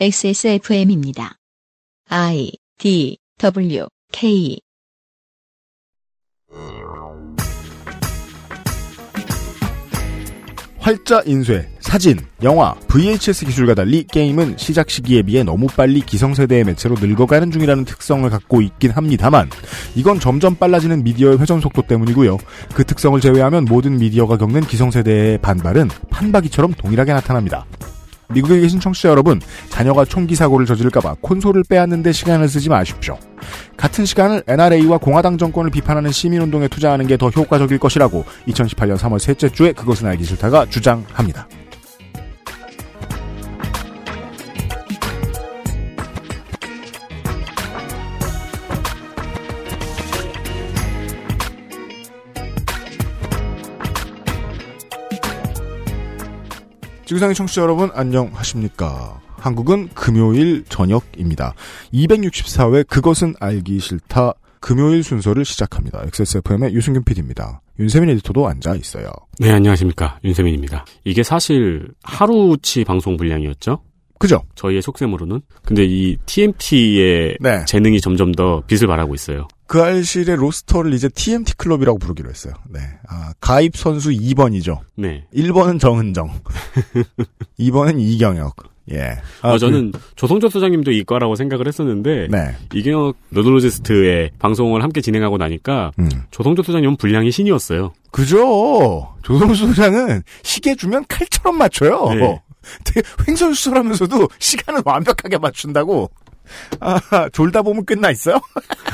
XSFM입니다. I D W K 활자 인쇄, 사진, 영화, VHS 기술과 달리 게임은 시작 시기에 비해 너무 빨리 기성세대의 매체로 늙어가는 중이라는 특성을 갖고 있긴 합니다만 이건 점점 빨라지는 미디어의 회전 속도 때문이고요. 그 특성을 제외하면 모든 미디어가 겪는 기성세대의 반발은 판박이처럼 동일하게 나타납니다. 미국에 계신 청취자 여러분, 자녀가 총기 사고를 저지를까봐 콘솔을 빼앗는데 시간을 쓰지 마십시오. 같은 시간을 NRA와 공화당 정권을 비판하는 시민운동에 투자하는 게 더 효과적일 것이라고 2018년 3월 셋째 주에 그것은 알기 싫다가 주장합니다. 지구상의 청취자 여러분 안녕하십니까. 한국은 금요일 저녁입니다. 264회 그것은 알기 싫다 금요일 순서를 시작합니다. XSFM의 유승균 PD입니다. 윤세민 에디터도 앉아 있어요. 네, 안녕하십니까. 윤세민입니다. 이게 사실 하루치 방송 분량이었죠? 그죠? 저희의 속셈으로는. 근데 이 TMT의 네. 재능이 점점 더 빛을 발하고 있어요. 그 알실의 로스터를 이제 TMT 클럽이라고 부르기로 했어요. 네. 아, 가입 선수 2번이죠. 네. 1번은 정은정. 2번은 이경혁. 예. 아, 저는 조성조 소장님도 이과라고 생각을 했었는데 네. 이경혁 노드로지스트의 방송을 함께 진행하고 나니까 음. 조성조 소장님은 분량이 신이었어요. 그죠. 조성수 소장은 시계 주면 칼처럼 맞춰요. 네. 되게 횡설수설하면서도 시간을 완벽하게 맞춘다고. 아, 졸다 보면 끝나 있어요?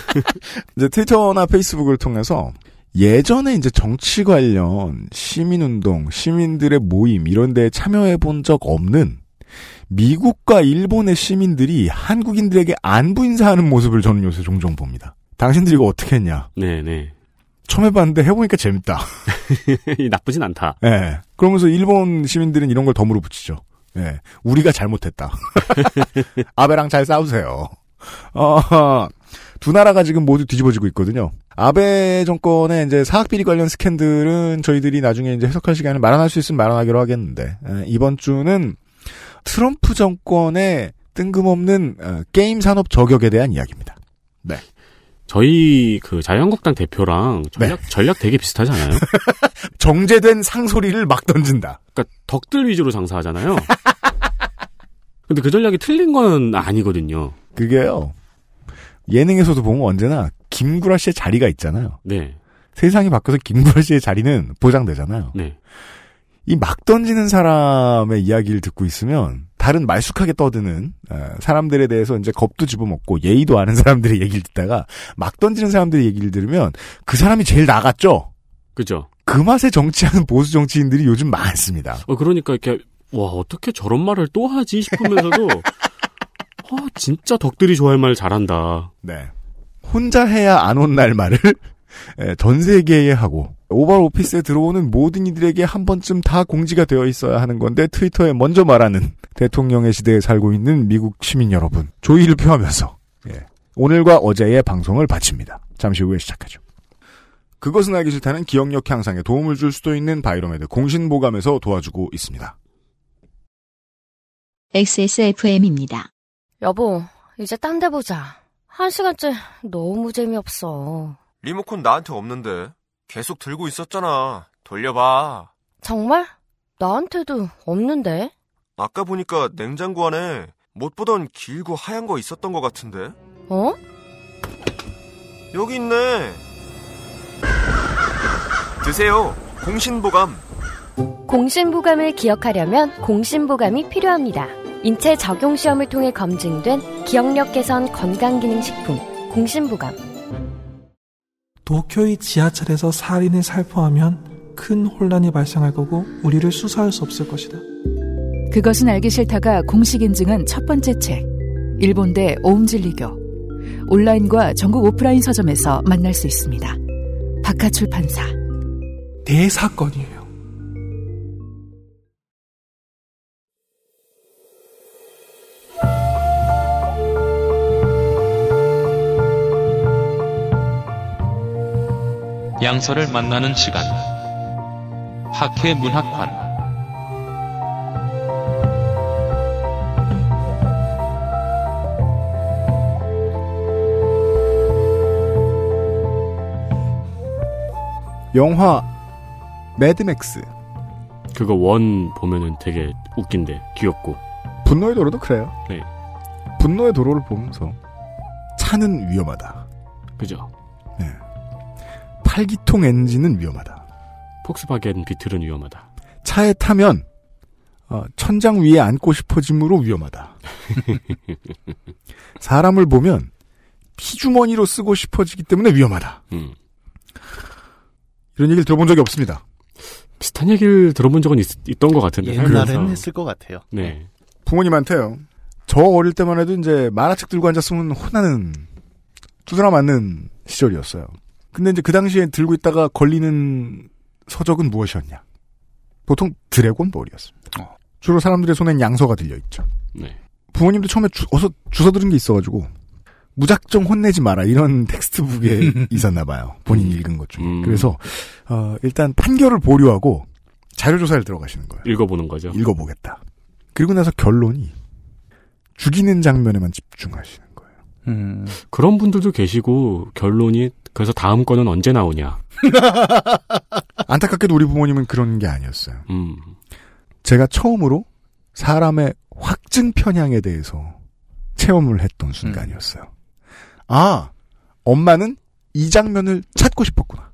이제 트위터나 페이스북을 통해서 예전에 이제 정치 관련 시민운동, 시민들의 모임 이런 데에 참여해 본 적 없는 미국과 일본의 시민들이 한국인들에게 안부 인사하는 모습을 저는 요새 종종 봅니다. 당신들 이거 어떻게 했냐? 네네. 처음 해봤는데 해보니까 재밌다. 나쁘진 않다. 예. 그러면서 일본 시민들은 이런 걸 덤으로 붙이죠. 예. 우리가 잘못했다. 아베랑 잘 싸우세요. 어, 두 나라가 지금 모두 뒤집어지고 있거든요. 아베 정권의 이제 사학비리 관련 스캔들은 저희들이 나중에 이제 해석할 시간을 마련할 수 있으면 마련하기로 하겠는데, 예, 이번 주는 트럼프 정권의 뜬금없는 어, 게임 산업 저격에 대한 이야기입니다. 저희 그 자유한국당 대표랑 전략, 네. 전략 되게 비슷하지 않아요? 정제된 상소리를 막 던진다. 그러니까 덕들 위주로 장사하잖아요. 근데 그 전략이 틀린 건 아니거든요. 그게요. 예능에서도 보면 언제나 김구라 씨의 자리가 있잖아요. 네. 세상이 바뀌어서 김구라 씨의 자리는 보장되잖아요. 네. 이 막 던지는 사람의 이야기를 듣고 있으면 다른 말쑥하게 떠드는 어, 사람들에 대해서 이제 겁도 집어먹고 예의도 아는 사람들의 얘기를 듣다가 막 던지는 사람들의 얘기를 들으면 그 사람이 제일 나갔죠. 그죠? 그 맛에 정치하는 보수 정치인들이 요즘 많습니다. 어, 그러니까 이렇게, 와, 어떻게 저런 말을 또 하지 싶으면서도, 어, 진짜 덕들이 좋아할 말 잘한다. 네. 혼자 해야 안 온 날 말을 예, 전 세계에 하고 오발 오피스에 들어오는 모든 이들에게 한 번쯤 다 공지가 되어 있어야 하는 건데 트위터에 먼저 말하는 대통령의 시대에 살고 있는 미국 시민 여러분 조의를 표하면서 예, 오늘과 어제의 방송을 바칩니다. 잠시 후에 시작하죠. 그것은 알기 싫다는 기억력 향상에 도움을 줄 수도 있는 바이로메드 공신보감에서 도와주고 있습니다. XSFM입니다. 여보, 이제 딴 데 보자. 한 시간째 너무 재미없어. 리모컨 나한테 없는데 계속 들고 있었잖아. 돌려봐. 정말? 나한테도 없는데? 아까 보니까 냉장고 안에 못 보던 길고 하얀 거 있었던 것 같은데. 어? 여기 있네. 드세요. 공신보감. 공신보감을 기억하려면 공신보감이 필요합니다. 인체 적용 시험을 통해 검증된 기억력 개선 건강기능식품 공신보감. 도쿄의 지하철에서 살인을 살포하면 큰 혼란이 발생할 거고 우리를 수사할 수 없을 것이다. 그것은 알기 싫다가 공식 인증한 첫 번째 책. 일본대 오음진리교. 온라인과 전국 오프라인 서점에서 만날 수 있습니다. 박하 출판사. 대사건이에요. 양서를 만나는 시간. 학회 문학관. 영화 매드맥스 그거 원 보면은 되게 웃긴데 귀엽고. 분노의 도로도 그래요. 네. 분노의 도로를 보면서 차는 위험하다. 그죠? 팔기통 엔진은 위험하다. 폭스바겐 비틀은 위험하다. 차에 타면 어, 천장 위에 앉고 싶어짐으로 위험하다. 사람을 보면 피주머니로 쓰고 싶어지기 때문에 위험하다. 음. 이런 얘기를 들어본 적이 없습니다. 비슷한 얘기를 들어본 적은 있, 던것 같은데. 옛날에는. 했을 것 같아요. 네. 부모님한테요. 저 어릴 때만 해도 이제 만화책 들고 앉았으면 혼나는 두드러 맞는 시절이었어요. 근데 이제 그 당시에 들고 있다가 걸리는 서적은 무엇이었냐? 보통 드래곤 볼이었습니다. 주로 사람들의 손엔 양서가 들려 있죠. 네. 부모님도 처음에 주, 어서 주워 들은 게 있어가지고 무작정 혼내지 마라 이런 텍스트북에 있었나 봐요. 본인이 읽은 것 중에. 음. 그래서 어, 일단 판결을 보류하고 자료 조사를 들어가시는 거예요. 읽어보는 거죠. 읽어보겠다. 그리고 나서 결론이 죽이는 장면에만 집중하시는 거예요. 음. 그런 분들도 계시고 결론이 그래서 다음 거는 언제 나오냐. 안타깝게도 우리 부모님은 그런 게 아니었어요. 음. 제가 처음으로 사람의 확증 편향에 대해서 체험을 했던 순간이었어요. 아, 엄마는 이 장면을 찾고 싶었구나.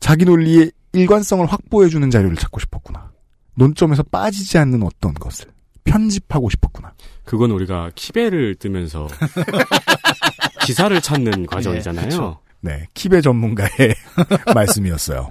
자기 논리의 일관성을 확보해주는 자료를 찾고 싶었구나. 논점에서 빠지지 않는 어떤 것을 편집하고 싶었구나. 그건 우리가 키베를 뜨면서 기사를 찾는 과정이잖아요. 그쵸. 네, 키베 전문가의 말씀이었어요.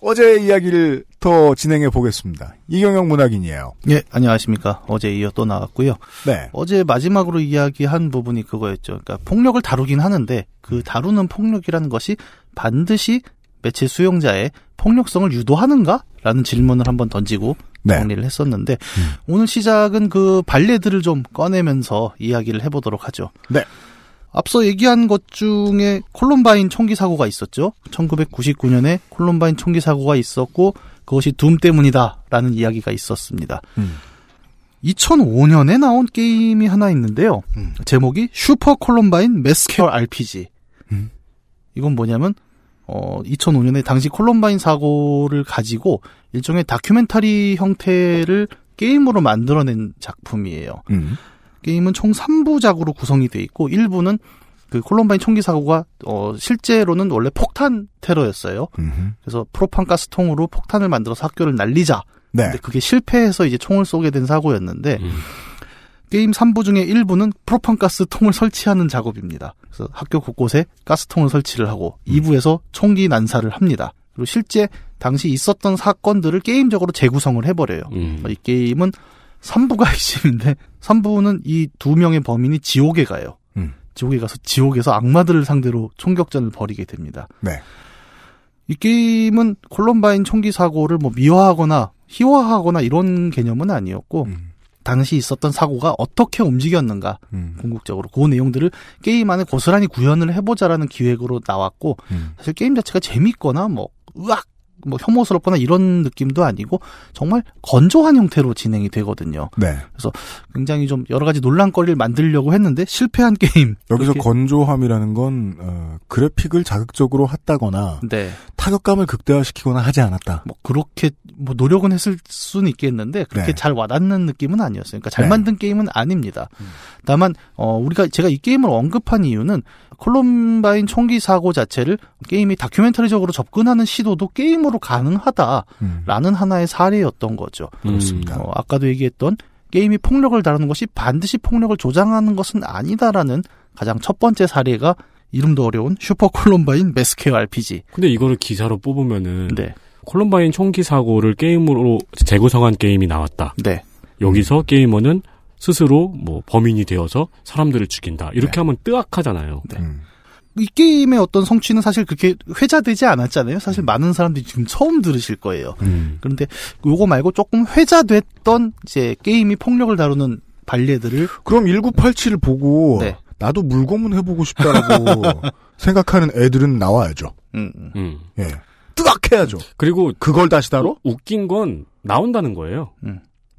어제 이야기를 더 진행해 보겠습니다. 이경영 문학인이에요. 예, 안녕하십니까. 어제 이어 또 나왔고요. 네. 어제 마지막으로 이야기한 부분이 그거였죠. 그러니까 폭력을 다루긴 하는데 그 다루는 폭력이라는 것이 반드시 매체 수용자의 폭력성을 유도하는가? 라는 질문을 한번 던지고 네. 정리를 했었는데 오늘 시작은 그 발레들을 좀 꺼내면서 이야기를 해보도록 하죠. 네. 앞서 얘기한 것 중에 콜럼바인 총기 사고가 있었죠. 1999년에 콜럼바인 총기 사고가 있었고 그것이 둠 때문이다라는 이야기가 있었습니다. 음. 2005년에 나온 게임이 하나 있는데요. 제목이 슈퍼 콜럼바인 매스케어 RPG. 음. 이건 뭐냐면 어 2005년에 당시 콜럼바인 사고를 가지고 일종의 다큐멘터리 형태를 게임으로 만들어낸 작품이에요. 음. 게임은 총 3부작으로 구성이 돼 있고 1부는 그 콜럼바인 총기 사고가 어 실제로는 원래 폭탄 테러였어요. 음흠. 그래서 프로판 가스통으로 폭탄을 만들어서 학교를 날리자. 네. 근데 그게 실패해서 이제 총을 쏘게 된 사고였는데 음. 게임 3부 중에 1부는 프로판 가스통을 설치하는 작업입니다. 그래서 학교 곳곳에 가스통을 설치를 하고 2부에서 총기 난사를 합니다. 그리고 실제 당시 있었던 사건들을 게임적으로 재구성을 해버려요. 음. 이 게임은 3부가 핵심인데 3부는 이 두 명의 범인이 지옥에 가요. 음. 지옥에 가서 지옥에서 악마들을 상대로 총격전을 벌이게 됩니다. 네. 이 게임은 콜럼바인 총기 사고를 뭐 미화하거나 희화하거나 이런 개념은 아니었고 음. 당시 있었던 사고가 어떻게 움직였는가 음. 궁극적으로 그 내용들을 게임 안에 고스란히 구현을 해보자라는 기획으로 나왔고 음. 사실 게임 자체가 재밌거나 뭐 으악 뭐 혐오스럽거나 이런 느낌도 아니고 정말 건조한 형태로 진행이 되거든요. 네. 굉장히 좀 여러 가지 논란거리를 만들려고 했는데 실패한 게임. 여기서 건조함이라는 건 어, 그래픽을 자극적으로 했다거나 네. 타격감을 극대화시키거나 하지 않았다. 뭐 그렇게 뭐 노력은 했을 수는 있겠는데 그렇게 네. 잘 와닿는 느낌은 아니었어요. 그러니까 잘 네. 만든 게임은 아닙니다. 다만 어 우리가 제가 이 게임을 언급한 이유는 콜럼바인 총기 사고 자체를 게임이 다큐멘터리적으로 접근하는 시도도 게임으로 가능하다라는 음. 하나의 사례였던 거죠. 그렇습니다. 어, 아까도 얘기했던 게임이 폭력을 다루는 것이 반드시 폭력을 조장하는 것은 아니다라는 가장 첫 번째 사례가 이름도 어려운 슈퍼 콜럼바인 매스케어 RPG. 근데 이거를 기사로 뽑으면은 네. 콜럼바인 총기 사고를 게임으로 재구성한 게임이 나왔다. 네. 여기서 게이머는 스스로 뭐 범인이 되어서 사람들을 죽인다. 이렇게 네. 하면 뜨악하잖아요. 음. 이 게임의 어떤 성취는 사실 그렇게 회자되지 않았잖아요. 사실 많은 사람들이 지금 처음 들으실 거예요. 음. 그런데 요거 말고 조금 회자됐던 이제 게임이 폭력을 다루는 발레들을 그럼 1987을 보고 네. 나도 물고문 해보고 싶다라고 생각하는 애들은 나와야죠. 음, 음. 음. 예. 뜨악 해야죠. 그리고 그걸 다시 다뤄? 우- 웃긴 건 나온다는 거예요.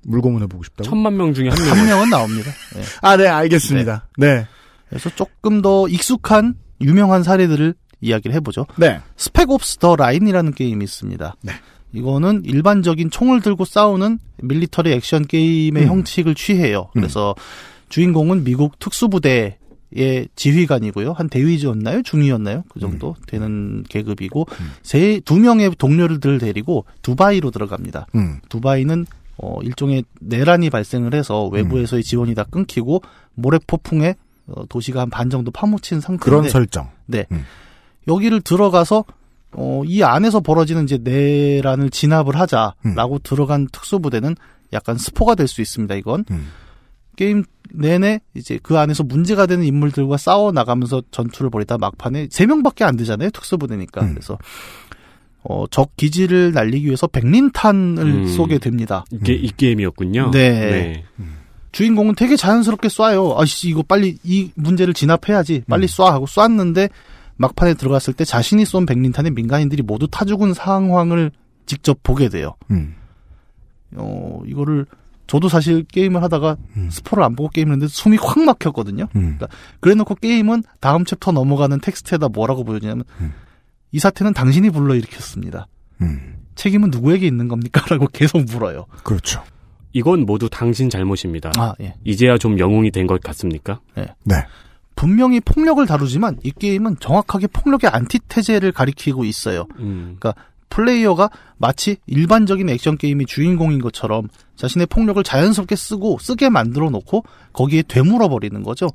물고문 해 보고 싶다고? 천만 명 중에 한한 명. 명은 나옵니다. 네. 아, 네, 알겠습니다. 네. 그래서 조금 더 익숙한 유명한 사례들을 이야기를 해보죠. 네. 스펙 옵스 더 라인이라는 게임이 있습니다. 네. 이거는 일반적인 총을 들고 싸우는 밀리터리 액션 게임의 음. 형식을 취해요. 그래서 주인공은 미국 특수부대 의 지휘관이고요. 한 대위였나요? 중위였나요? 그 정도 되는 계급이고 세두 명의 동료들을 데리고 두바이로 들어갑니다. 음. 두바이는 어, 일종의 내란이 발생을 해서 외부에서의 지원이 다 끊기고 모래폭풍에 어, 도시가 한 반 정도 파묻힌 상태인데 그런 설정. 네. 음. 여기를 들어가서 어, 이 안에서 벌어지는 이제 내란을 진압을 하자라고 음. 들어간 특수부대는 약간 스포가 될 수 있습니다. 이건 음. 게임 내내 이제 그 안에서 문제가 되는 인물들과 싸워 나가면서 전투를 벌이다 막판에 세 명밖에 안 되잖아요. 특수부대니까. 음. 그래서 어, 적 기지를 날리기 위해서 백린탄을 음. 쏘게 됩니다. 이게 이 게임이었군요. 네. 주인공은 되게 자연스럽게 쏴요. 아씨 이거 빨리 이 문제를 진압해야지. 빨리 음. 쏴 하고 쐈는데 막판에 들어갔을 때 자신이 쏜 백린탄에 민간인들이 모두 타 죽은 상황을 직접 보게 돼요. 음. 어 이거를 저도 사실 게임을 하다가 음. 스포를 안 보고 게임을 했는데 숨이 확 막혔거든요. 음. 그래놓고 게임은 다음 챕터 넘어가는 텍스트에다 뭐라고 보여주냐면 음. 이 사태는 당신이 불러일으켰습니다. 음. 책임은 누구에게 있는 겁니까? 라고 계속 물어요. 그렇죠. 이건 모두 당신 잘못입니다. 아, 예. 이제야 좀 영웅이 된 것 같습니까? 네. 분명히 폭력을 다루지만 이 게임은 정확하게 폭력의 안티테제를 가리키고 있어요. 음. 플레이어가 마치 일반적인 액션 게임이 주인공인 것처럼 자신의 폭력을 자연스럽게 쓰고 쓰게 만들어 놓고 거기에 되물어 버리는 거죠.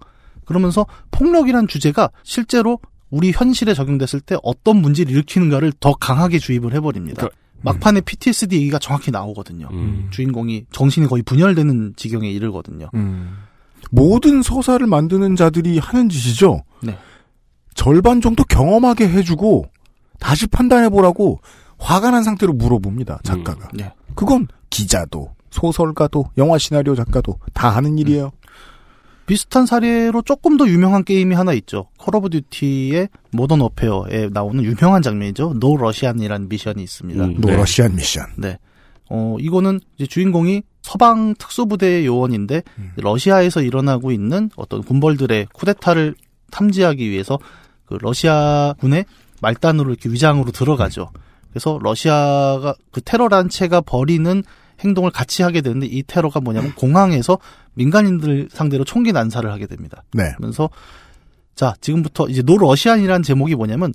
그러면서 폭력이란 주제가 실제로 우리 현실에 적용됐을 때 어떤 문제를 일으키는가를 더 강하게 주입을 해버립니다. 그러니까- 막판에 PTSD 얘기가 정확히 나오거든요. 음. 주인공이 정신이 거의 분열되는 지경에 이르거든요. 음. 모든 서사를 만드는 자들이 하는 짓이죠. 네. 절반 정도 경험하게 해주고 다시 판단해보라고 화가 난 상태로 물어봅니다. 작가가. 네. 그건 기자도 소설가도 영화 시나리오 작가도 다 하는 일이에요. 비슷한 사례로 조금 더 유명한 게임이 하나 있죠. Call of Duty의 Modern Warfare에 나오는 유명한 장면이죠. No Russian이라는 미션이 있습니다. 음. No Russian 미션. 네. 어, 이거는 이제 주인공이 서방 특수부대의 요원인데 음. 러시아에서 일어나고 있는 어떤 군벌들의 쿠데타를 탐지하기 위해서 그 러시아 군의 말단으로 이렇게 위장으로 들어가죠. 그래서 러시아가 그 테러 단체가 벌이는 행동을 같이 하게 되는데 이 테러가 뭐냐면 공항에서 민간인들 상대로 총기 난사를 하게 됩니다. 네. 그러면서 자 지금부터 이제 No Russian이라는 제목이 뭐냐면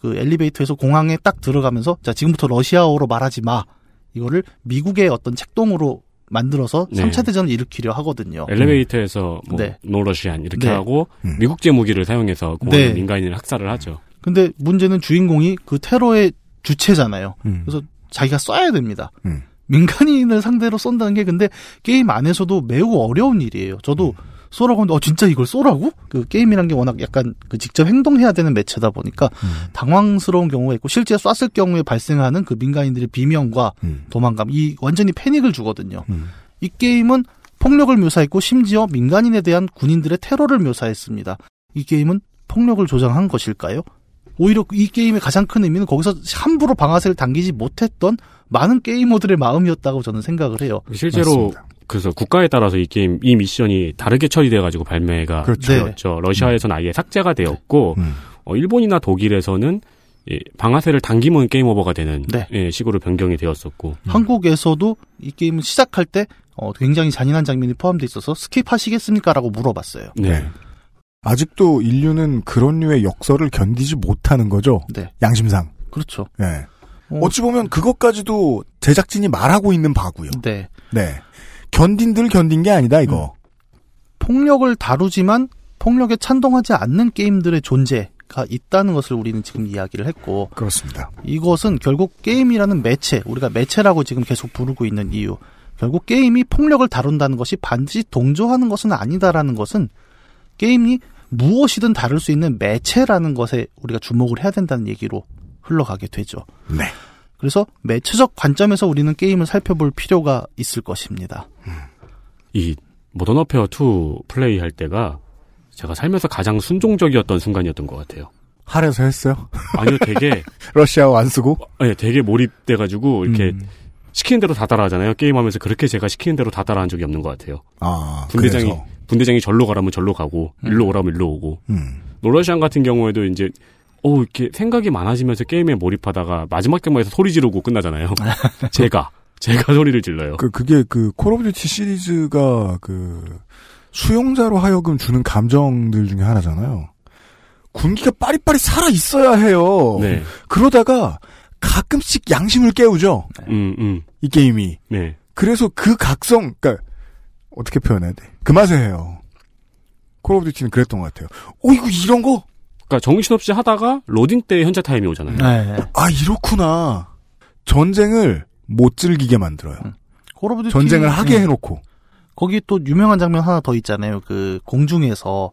그 엘리베이터에서 공항에 딱 들어가면서 자 지금부터 러시아어로 말하지 마 이거를 미국의 어떤 책동으로 만들어서 네. 3차 대전을 일으키려 하거든요. 엘리베이터에서 뭐 네. No Russian 이렇게 네. 하고 음. 미국제 무기를 사용해서 공항 네. 민간인을 학살을 하죠. 근데 문제는 주인공이 그 테러의 주체잖아요. 음. 그래서 자기가 쏴야 됩니다. 음. 민간인을 상대로 쏜다는 게 근데 게임 안에서도 매우 어려운 일이에요. 저도 음. 쏘라고 하는데 어 진짜 이걸 쏘라고? 그 게임이란 게 워낙 약간 그 직접 행동해야 되는 매체다 보니까 음. 당황스러운 경우가 있고 실제 쐈을 경우에 발생하는 그 민간인들의 비명과 음. 도망감 이 완전히 패닉을 주거든요. 음. 이 게임은 폭력을 묘사했고 심지어 민간인에 대한 군인들의 테러를 묘사했습니다. 이 게임은 폭력을 조장한 것일까요? 오히려 이 게임의 가장 큰 의미는 거기서 함부로 방아쇠를 당기지 못했던 많은 게이머들의 마음이었다고 저는 생각을 해요. 실제로 맞습니다. 그래서 국가에 따라서 이 게임 이 미션이 다르게 처리돼가지고 발매가 그렇죠. 네. 되었죠. 러시아에서는 아예 삭제가 되었고 음. 어, 일본이나 독일에서는 예, 방아쇠를 당기면 게임 오버가 되는 네. 예, 식으로 변경이 되었었고 음. 한국에서도 이 게임을 시작할 때 어, 굉장히 잔인한 장면이 포함되어 있어서 skip하시겠습니까? 라고 물어봤어요. 네. 네. 아직도 인류는 그런 류의 역설을 견디지 못하는 거죠. 네. 양심상. 그렇죠. 네. 어, 어찌 보면 그것까지도 제작진이 말하고 있는 바고요. 네. 네. 견딘들 견딘 게 아니다 이거. 폭력을 다루지만 폭력에 찬동하지 않는 게임들의 존재가 있다는 것을 우리는 지금 이야기를 했고 그렇습니다. 이것은 결국 게임이라는 매체, 우리가 매체라고 지금 계속 부르고 있는 이유. 결국 게임이 폭력을 다룬다는 것이 반드시 동조하는 것은 아니다라는 것은 게임이 무엇이든 다룰 수 있는 매체라는 것에 우리가 주목을 해야 된다는 얘기로 흘러가게 되죠. 네. 그래서 매체적 관점에서 우리는 게임을 살펴볼 필요가 있을 것입니다. 이 모던 어페어 2 플레이 할 때가 제가 살면서 가장 순종적이었던 순간이었던 것 같아요. 할에서 했어요. 아니요, 되게 러시아어 안 쓰고. 예, 되게 몰입돼가지고 이렇게 음. 시키는 대로 다 따라하잖아요. 게임하면서 그렇게 제가 시키는 대로 다 따라한 적이 없는 것 같아요. 아, 분대장이 그래서. 분대장이 절로 가라면 절로 가고 일로 오라면 일로 오고 음. No Russian 같은 경우에도 이제 어 이렇게 생각이 많아지면서 게임에 몰입하다가 마지막 장면에서 소리 지르고 끝나잖아요. 제가 제가 소리를 질러요. 그 그게 그 Call of Duty 시리즈가 그 수용자로 하여금 주는 감정들 중에 하나잖아요. 군기가 빠릿빠릿 살아 있어야 해요. 네. 그러다가 가끔씩 양심을 깨우죠. 음, 음. 이 게임이. 네. 그래서 그 각성, 그니까, 어떻게 표현해야 돼? 그 맛에 해요. Call of Duty는 그랬던 것 같아요. 오, 이거 이런 거? 그러니까 정신없이 하다가 로딩 때 현자 타임이 오잖아요. 네. 아, 이렇구나. 전쟁을 못 즐기게 만들어요. Call of Duty 전쟁을 하게 음. 해놓고. 거기 또 유명한 장면 하나 더 있잖아요. 그 공중에서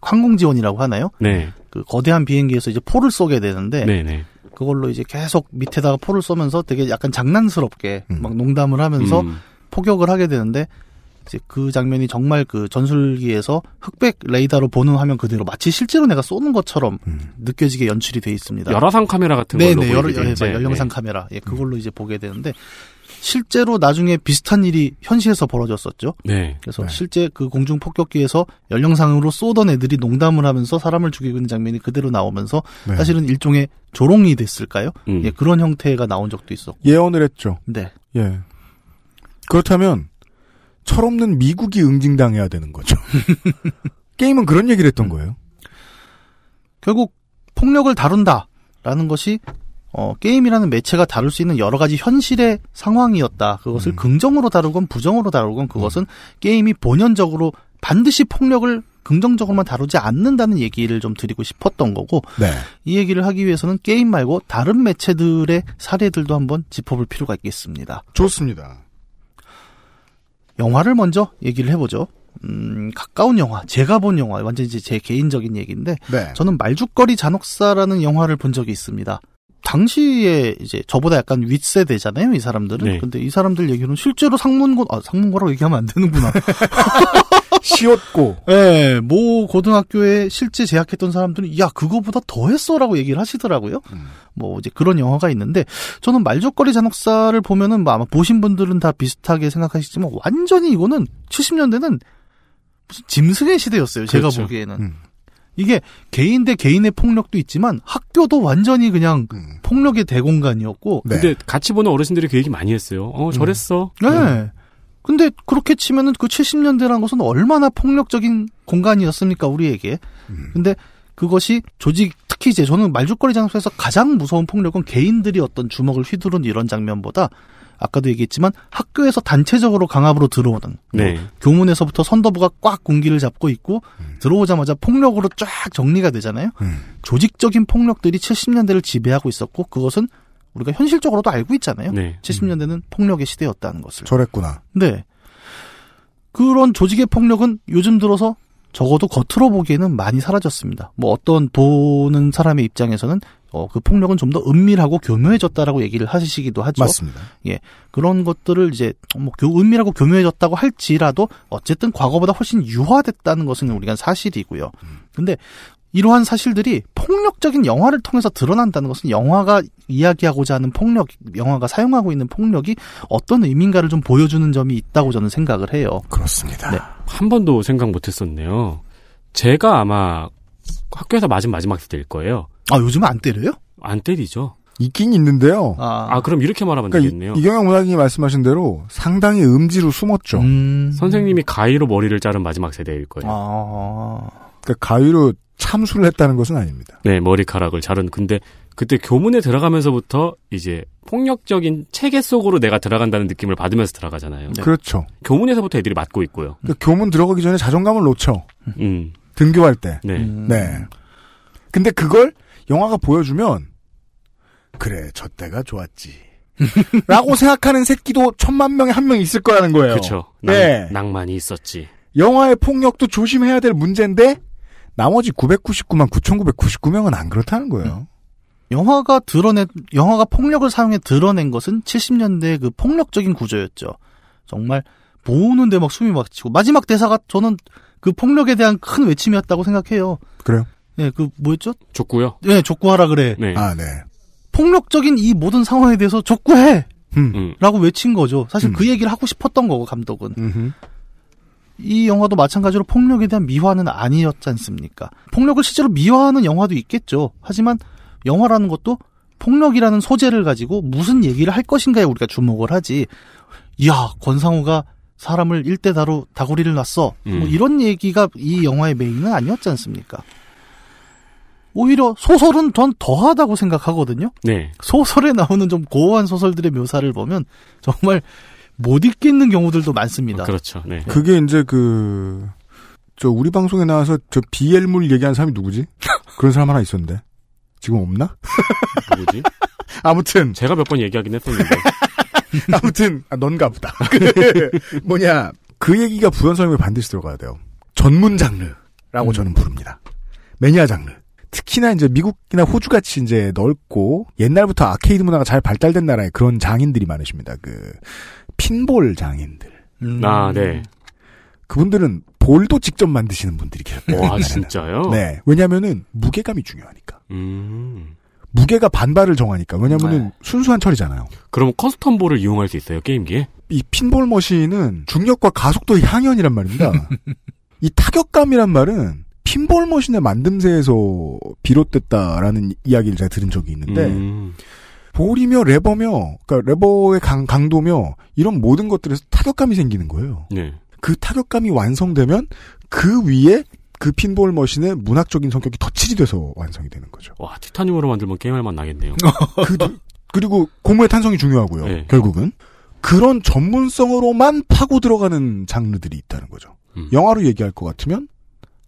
항공 지원이라고 하나요? 네. 그 거대한 비행기에서 이제 포를 쏘게 되는데 네, 네. 그걸로 이제 계속 밑에다가 포를 쏘면서 되게 약간 장난스럽게 막 농담을 하면서 음. 포격을 하게 되는데 이제 그 장면이 정말 그 전술기에서 흑백 레이더로 보는 화면 그대로 마치 실제로 내가 쏘는 것처럼 느껴지게 연출이 돼 있습니다. 열화상 카메라 같은 걸로 네네 여러 보이게 열, 되죠. 열영상 네. 카메라 예 그걸로 이제 보게 되는데 실제로 나중에 비슷한 일이 현실에서 벌어졌었죠. 네. 그래서 실제 그 공중 폭격기에서 연령상으로 쏘던 애들이 농담을 하면서 사람을 죽이고 있는 장면이 그대로 나오면서 네. 사실은 일종의 조롱이 됐을까요? 음. 예, 그런 형태가 나온 적도 있었고. 예언을 했죠. 네. 예. 그렇다면, 철없는 미국이 응징당해야 되는 거죠. 게임은 그런 얘기를 했던 거예요. 결국 폭력을 다룬다라는 것이 어, 게임이라는 매체가 다룰 수 있는 여러 가지 현실의 상황이었다. 그것을 긍정으로 다루건 부정으로 다루건 그것은 게임이 본연적으로 반드시 폭력을 긍정적으로만 다루지 않는다는 얘기를 좀 드리고 싶었던 거고 네. 이 얘기를 하기 위해서는 게임 말고 다른 매체들의 사례들도 한번 짚어볼 필요가 있겠습니다. 좋습니다. 영화를 먼저 얘기를 해보죠. 음, 가까운 영화, 제가 본 영화, 완전 이제 제 개인적인 얘기인데, 네. 저는 말죽거리 잔혹사라는 영화를 본 적이 있습니다. 당시에 이제 저보다 약간 윗세대잖아요, 이 사람들은. 네. 근데 이 사람들 얘기로는 실제로 상문고, 아, 상문고라고 얘기하면 안 되는구나. 시옷고. 예, 모 고등학교에 실제 재학했던 사람들은, 야, 그거보다 더 했어라고 얘기를 하시더라고요. 뭐, 이제 그런 영화가 있는데, 저는 말죽거리 잔혹사를 보면은, 뭐 아마 보신 분들은 다 비슷하게 생각하시지만, 완전히 이거는 70년대는 무슨 짐승의 시대였어요, 제가 그렇죠. 보기에는. 음. 이게 개인 대 개인의 폭력도 있지만, 학교도 완전히 그냥 음. 폭력의 대공간이었고, 네. 근데 같이 보는 어르신들이 그 얘기 많이 했어요. 어, 저랬어. 네. 근데 그렇게 치면은 그 70년대라는 것은 얼마나 폭력적인 공간이었습니까, 우리에게. 근데 그것이 조직, 특히 이제 저는 말죽거리 장소에서 가장 무서운 폭력은 개인들이 어떤 주먹을 휘두른 이런 장면보다 아까도 얘기했지만 학교에서 단체적으로 강압으로 들어오는 네. 뭐 교문에서부터 선도부가 꽉 군기를 잡고 있고 들어오자마자 폭력으로 쫙 정리가 되잖아요. 음. 조직적인 폭력들이 70년대를 지배하고 있었고 그것은 우리가 현실적으로도 알고 있잖아요. 네. 70년대는 폭력의 시대였다는 것을. 저랬구나. 네. 그런 조직의 폭력은 요즘 들어서 적어도 겉으로 보기에는 많이 사라졌습니다. 뭐 어떤 보는 사람의 입장에서는 어, 그 폭력은 좀 더 은밀하고 교묘해졌다라고 얘기를 하시기도 하죠. 맞습니다. 예. 그런 것들을 이제 뭐 교, 은밀하고 교묘해졌다고 할지라도 어쨌든 과거보다 훨씬 유화됐다는 것은 우리가 사실이고요. 근데 이러한 사실들이 폭력적인 영화를 통해서 드러난다는 것은 영화가 이야기하고자 하는 폭력, 영화가 사용하고 있는 폭력이 어떤 의미인가를 좀 보여주는 점이 있다고 저는 생각을 해요. 그렇습니다. 네. 한 번도 생각 못 했었네요. 제가 아마 학교에서 맞은 마지막 세대일 거예요. 아, 요즘은 안 때려요? 안 때리죠. 있긴 있는데요. 아, 아, 그럼 이렇게 말하면 그러니까 되겠네요. 이, 이경영 문학인이 말씀하신 대로 상당히 음지로 숨었죠. 음. 선생님이 가위로 머리를 자른 마지막 세대일 거예요. 아, 그러니까 가위로 참수를 했다는 것은 아닙니다. 네, 머리카락을 자른. 근데 그때 교문에 들어가면서부터 이제 폭력적인 체계 속으로 내가 들어간다는 느낌을 받으면서 들어가잖아요. 네. 그렇죠. 교문에서부터 애들이 맞고 있고요. 그러니까 교문 들어가기 전에 자존감을 놓죠. 음, 등교할 때. 네. 음. 네. 근데 그걸 영화가 보여주면 그래 저 때가 좋았지. 라고 생각하는 새끼도 천만 명에 한 명 있을 거라는 거예요. 그렇죠. 네. 낭만이 있었지. 영화의 폭력도 조심해야 될 문제인데 나머지 999만 9,999명은 안 그렇다는 거예요. 영화가 드러낸 영화가 폭력을 사용해 드러낸 것은 70년대의 그 폭력적인 구조였죠. 정말 보는데 막 숨이 막히고 마지막 대사가 저는 그 폭력에 대한 큰 외침이었다고 생각해요. 그래요? 예, 그 뭐였죠? 좋고요. 예, 족구하라 그래. 네. 아, 네. 폭력적인 이 모든 상황에 대해서 족구해! 음. 음. 라고 외친 거죠. 사실 음. 그 얘기를 하고 싶었던 거고, 감독은. 음흠. 이 영화도 마찬가지로 폭력에 대한 미화는 아니었지 않습니까? 폭력을 실제로 미화하는 영화도 있겠죠. 하지만 영화라는 것도 폭력이라는 소재를 가지고 무슨 얘기를 할 것인가에 우리가 주목을 하지. 이야, 권상우가 사람을 일대다로 다구리를 놨어. 뭐 음. 이런 얘기가 이 영화의 메인은 아니었지 않습니까? 오히려 소설은 전 더하다고 생각하거든요. 네. 소설에 나오는 좀 고어한 소설들의 묘사를 보면 정말 못 읽겠는 경우들도 많습니다. 그렇죠. 네. 그게 이제 그, 저, 우리 방송에 나와서 저 BL물 얘기하는 사람이 누구지? 그런 사람 하나 있었는데. 지금 없나? 누구지? 아무튼, 제가 몇 번 얘기하긴 했었는데. 아무튼, 아, 넌가 보다. 그, 뭐냐, 그 얘기가 부연설명에 반드시 들어가야 돼요. 전문 장르라고 음. 저는 부릅니다. 매니아 장르. 특히나 이제 미국이나 호주 같이 이제 넓고 옛날부터 아케이드 문화가 잘 발달된 나라에 그런 장인들이 많으십니다. 그 핀볼 장인들. 음. 아, 네. 그분들은 볼도 직접 만드시는 분들이 계세요. 와, 진짜요? 네. 왜냐면은 무게감이 중요하니까. 음. 무게가 반발을 정하니까. 왜냐면은 네. 순수한 철이잖아요. 그럼 custom ball을 이용할 수 있어요, 게임기에? 이 핀볼 머신은 중력과 가속도의 향연이란 말입니다. 이 타격감이란 말은 핀볼 머신의 만듦새에서 비롯됐다라는 이야기를 제가 들은 적이 있는데 음. 볼이며 레버며 그러니까 레버의 강, 강도며 이런 모든 것들에서 타격감이 생기는 거예요. 네. 그 타격감이 완성되면 그 위에 그 핀볼 머신의 문학적인 성격이 덧칠이 돼서 완성이 되는 거죠. 와, 티타늄으로 만들면 게임할 맛 나겠네요. 그, 그리고 고무의 탄성이 중요하고요. 네. 결국은 그런 전문성으로만 파고 들어가는 장르들이 있다는 거죠. 음. 영화로 얘기할 것 같으면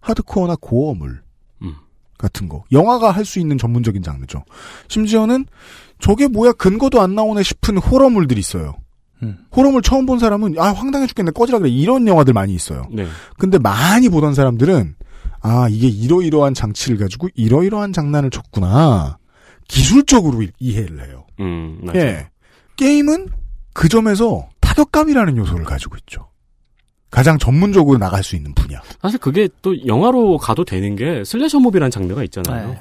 하드코어나 고어물 음. 같은 거. 영화가 할 수 있는 전문적인 장르죠. 심지어는 저게 뭐야 근거도 안 나오네 싶은 호러물들이 있어요. 음. 호러물 처음 본 사람은 아 황당해 죽겠네 꺼지라 그래 이런 영화들 많이 있어요. 네. 근데 많이 보던 사람들은 아 이게 이러이러한 장치를 가지고 이러이러한 장난을 쳤구나 기술적으로 이- 이해를 해요. 음, 맞아요. 예. 게임은 그 점에서 타격감이라는 요소를 가지고 있죠. 가장 전문적으로 나갈 수 있는 분야. 사실 그게 또 영화로 가도 되는 게 슬래셔 무비라는 장르가 있잖아요. 네.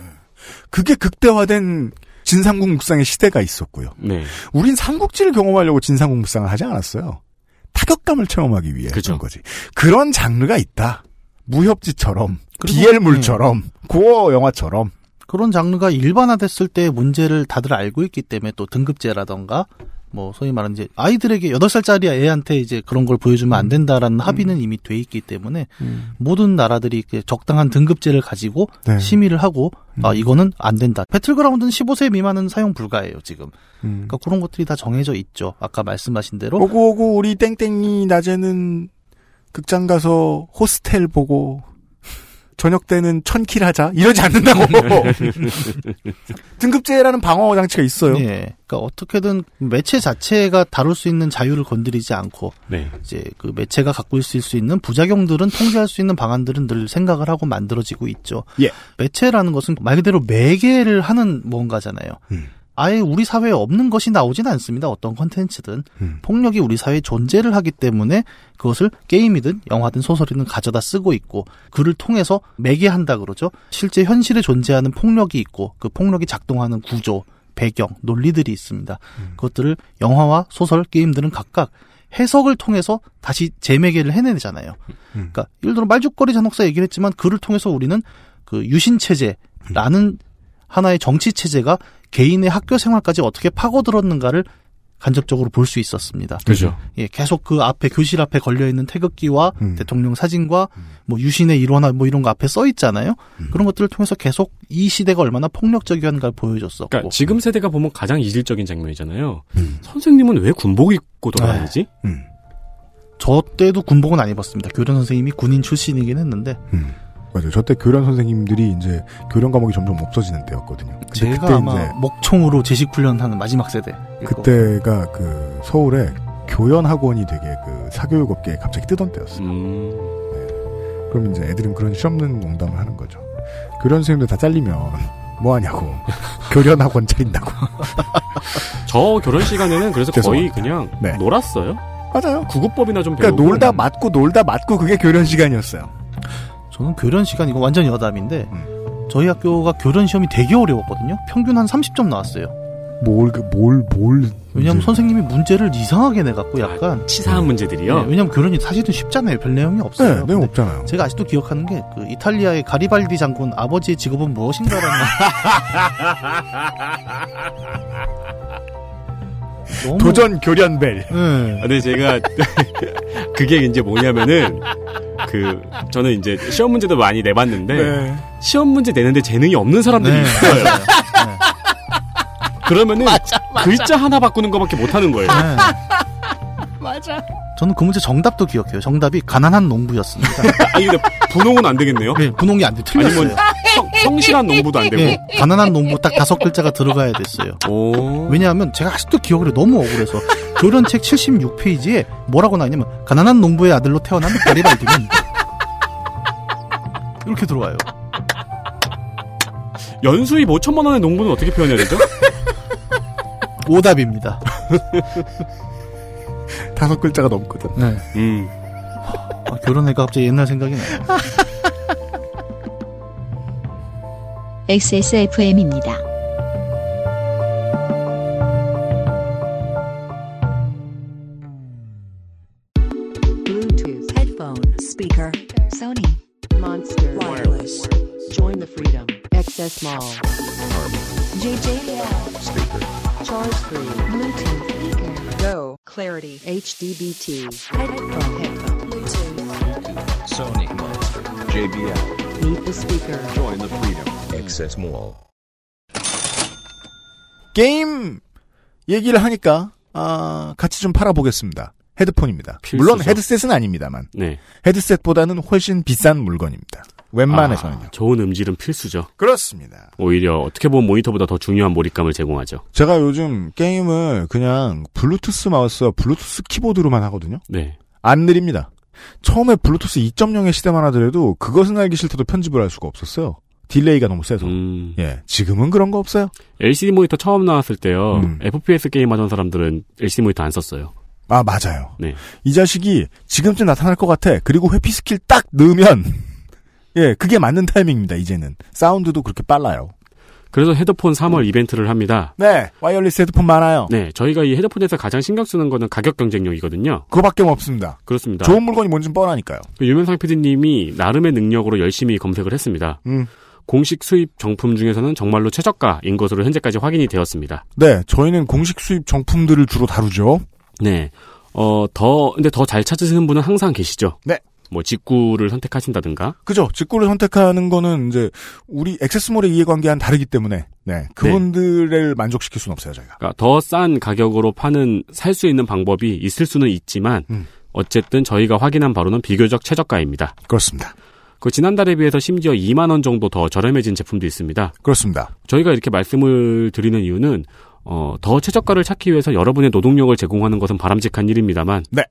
그게 극대화된 진상국 묵상의 시대가 있었고요. 네. 우린 삼국지를 경험하려고 진상국 묵상을 하지 않았어요. 타격감을 체험하기 위해. 그런 거지. 그런 장르가 있다. 무협지처럼, 그리고- BL물처럼, 고어 영화처럼. 그런 장르가 일반화됐을 때 문제를 다들 알고 있기 때문에 또 등급제라던가 뭐 소위 말하는 이제 아이들에게 8살짜리 애한테 이제 그런 걸 보여주면 안 된다라는 합의는 이미 돼 있기 때문에 모든 나라들이 적당한 등급제를 가지고 네. 심의를 하고 아 이거는 안 된다. 배틀그라운드는 15세 미만은 사용 불가예요, 지금. 음. 그러니까 그런 것들이 다 정해져 있죠. 아까 말씀하신 대로 오고 오고 우리 땡땡이 낮에는 극장 가서 호스텔 보고 저녁 때는 천킬 하자 이러지 않는다고 등급제라는 방어 장치가 있어요. 예. 그러니까 어떻게든 매체 자체가 다룰 수 있는 자유를 건드리지 않고 네. 이제 그 매체가 갖고 있을 수 있는 부작용들은 통제할 수 있는 방안들은 늘 생각을 하고 만들어지고 있죠. 예. 매체라는 것은 말 그대로 매개를 하는 뭔가잖아요. 음. 아예 우리 사회에 없는 것이 나오진 않습니다. 어떤 컨텐츠든 음. 폭력이 우리 사회에 존재를 하기 때문에 그것을 게임이든 영화든 소설이든 가져다 쓰고 있고 그를 통해서 매개한다 그러죠. 실제 현실에 존재하는 폭력이 있고 그 폭력이 작동하는 구조, 배경, 논리들이 있습니다. 그것들을 영화와 소설, 게임들은 각각 해석을 통해서 다시 재매개를 해내잖아요. 그러니까 예를 들어 말죽거리 잔혹사 얘기를 했지만 그를 통해서 우리는 그 유신 체제라는 하나의 정치 체제가 개인의 학교 생활까지 어떻게 파고들었는가를 간접적으로 볼 수 있었습니다. 그죠. 예, 계속 그 앞에 교실 앞에 걸려 있는 태극기와 음. 대통령 사진과 뭐 유신의 일원화 뭐 이런 거 앞에 써 있잖아요. 그런 것들을 통해서 계속 이 시대가 얼마나 폭력적이었는가를 보여줬었고. 그러니까 지금 세대가 보면 가장 이질적인 장면이잖아요. 선생님은 왜 군복 입고 돌아다니지? 음. 저 때도 군복은 안 입었습니다. 교련 선생님이 군인 출신이긴 했는데 음. 맞아요. 저 때 교련 선생님들이 이제 교련 과목이 점점 없어지는 때였거든요. 근데 제가 그때 아마 이제 목총으로 제식 훈련하는 마지막 세대. 그때가 그 서울에 교연 학원이 되게 그 사교육 업계에 갑자기 뜨던 때였어요. 음, 그럼 이제 애들은 그런 실없는 농담을 하는 거죠. 교련 선생님들 다 잘리면 뭐 하냐고. 교련 학원 차린다고. 저 결혼 시간에는 그래서 거의. 그냥 네. 놀았어요. 맞아요. 구급법이나 좀 배우고. 그러니까 놀다 맞고 놀다 맞고 그게 교련 시간이었어요. 저는 교련 시간 이거 완전 여담인데 음. 저희 학교가 교련 시험이 되게 어려웠거든요. 평균 한 30점 나왔어요. 뭘, 그- 뭘, 뭘. 왜냐면 문제- 선생님이 문제를 이상하게 내갖고 약간 치사한 문제들이요. 네, 왜냐면 교련이 사실은 쉽잖아요. 별 내용이 네, 없어요. 내용 근데 없잖아요. 제가 아직도 기억하는 게 그 이탈리아의 가리발디 장군 아버지의 직업은 무엇인가라는 너무 도전 교련 벨. 네. 아, 근데 제가 그게 이제 뭐냐면은 그 저는 이제 시험 문제도 많이 내봤는데 네. 시험 문제 내는데 재능이 없는 사람들이 네. 있어요. 그러면은 글자 하나 바꾸는 것밖에 못 하는 거예요. 네. 저는 그 문제 정답도 기억해요. 정답이 가난한 농부였습니다. 아니 근데 분홍은 안 되겠네요. 네, 분홍이 안 돼. 틀렸어요. 아니면 성, 성실한 농부도 안 되고. 네, 가난한 농부 딱 다섯 글자가 들어가야 됐어요. 오. 왜냐하면 제가 아직도 기억을 해 너무 억울해서 교련책 76페이지에 뭐라고 나냐면 가난한 농부의 아들로 태어난 가리발디는 이렇게 들어와요. 연수입 5천만 원의 농부는 어떻게 표현해야 되죠? 오답입니다. 다섯 글자가 넘거든. 네. 음. 아, 결혼해가 갑자기 옛날 생각이 나요. XSFM입니다. Bluetooth, headphone, speaker, Sony, Monster, wireless. Join the freedom. Access Mall. JJL. Speaker. Charge free. Bluetooth speaker. Go. Clarity. HDBT. Headphone. Headphone. Bluetooth. Sony Monster. JBL. Meet the speaker. Join the freedom. Access Mall. 게임 얘기를 하니까 아, 같이 좀 팔아보겠습니다. 헤드폰입니다. 필수죠. 물론 헤드셋은 아닙니다만 네. 헤드셋보다는 훨씬 비싼 물건입니다. 웬만해서는요. 아, 좋은 음질은 필수죠. 그렇습니다. 오히려 어떻게 보면 모니터보다 더 중요한 몰입감을 제공하죠. 제가 요즘 게임을 그냥 블루투스 마우스와 블루투스 키보드로만 하거든요. 네. 안 느립니다. 처음에 블루투스 2.0의 시대만 하더라도 그것은 알기 싫다도 편집을 할 수가 없었어요. delay가 너무 세서. 음. 예, 지금은 그런 거 없어요. LCD 모니터 처음 나왔을 때요. 음. FPS 게임 하던 사람들은 LCD 모니터 안 썼어요. 아, 맞아요. 네. 이 자식이 지금쯤 나타날 것 같아. 그리고 회피 스킬 딱 넣으면, 예, 그게 맞는 타이밍입니다, 이제는. 사운드도 그렇게 빨라요. 그래서 헤드폰 3월 이벤트를 합니다. 네, wireless 헤드폰 많아요. 네, 저희가 이 헤드폰에서 가장 신경 쓰는 거는 가격 경쟁력이거든요. 그거밖에 없습니다. 그렇습니다. 좋은 물건이 뭔진 뻔하니까요. 그 유명상 PD님이 나름의 능력으로 열심히 검색을 했습니다. 음. 공식 수입 정품 중에서는 정말로 최저가인 것으로 현재까지 확인이 되었습니다. 네, 저희는 공식 수입 정품들을 주로 다루죠. 네. 어, 더, 근데 더 잘 찾으시는 분은 항상 계시죠? 네. 뭐, 직구를 선택하신다든가. 그죠. 직구를 선택하는 거는 이제 우리 액세스몰의 이해관계와는 다르기 때문에 네 그분들을 만족시킬 수는 없어요 저희가. 그러니까 더 싼 가격으로 파는, 살 수 있는 방법이 있을 수는 있지만, 음. 어쨌든 저희가 확인한 바로는 비교적 최저가입니다. 그렇습니다. 그 지난달에 비해서 심지어 2만 원 정도 더 저렴해진 제품도 있습니다. 그렇습니다. 저희가 이렇게 말씀을 드리는 이유는 어, 더 최저가를 찾기 위해서 여러분의 노동력을 제공하는 것은 바람직한 일입니다만 네.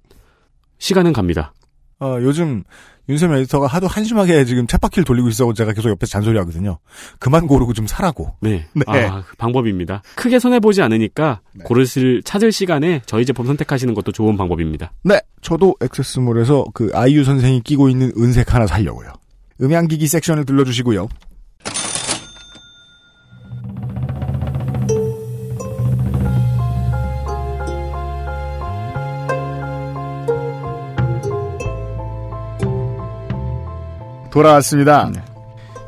시간은 갑니다. 어, 요즘 윤세민 에디터가 하도 한심하게 지금 챗바퀴를 돌리고 있어서 제가 계속 옆에서 잔소리하거든요. 그만 고르고 좀 사라고. 네. 네. 아, 그 방법입니다. 크게 손해보지 않으니까 네. 고르실, 찾을 시간에 저희 제품 선택하시는 것도 좋은 방법입니다. 네, 저도 액세스몰에서 그 아이유 선생이 끼고 있는 은색 하나 살려고요. 음향기기 섹션을 들러주시고요. 돌아왔습니다. 네.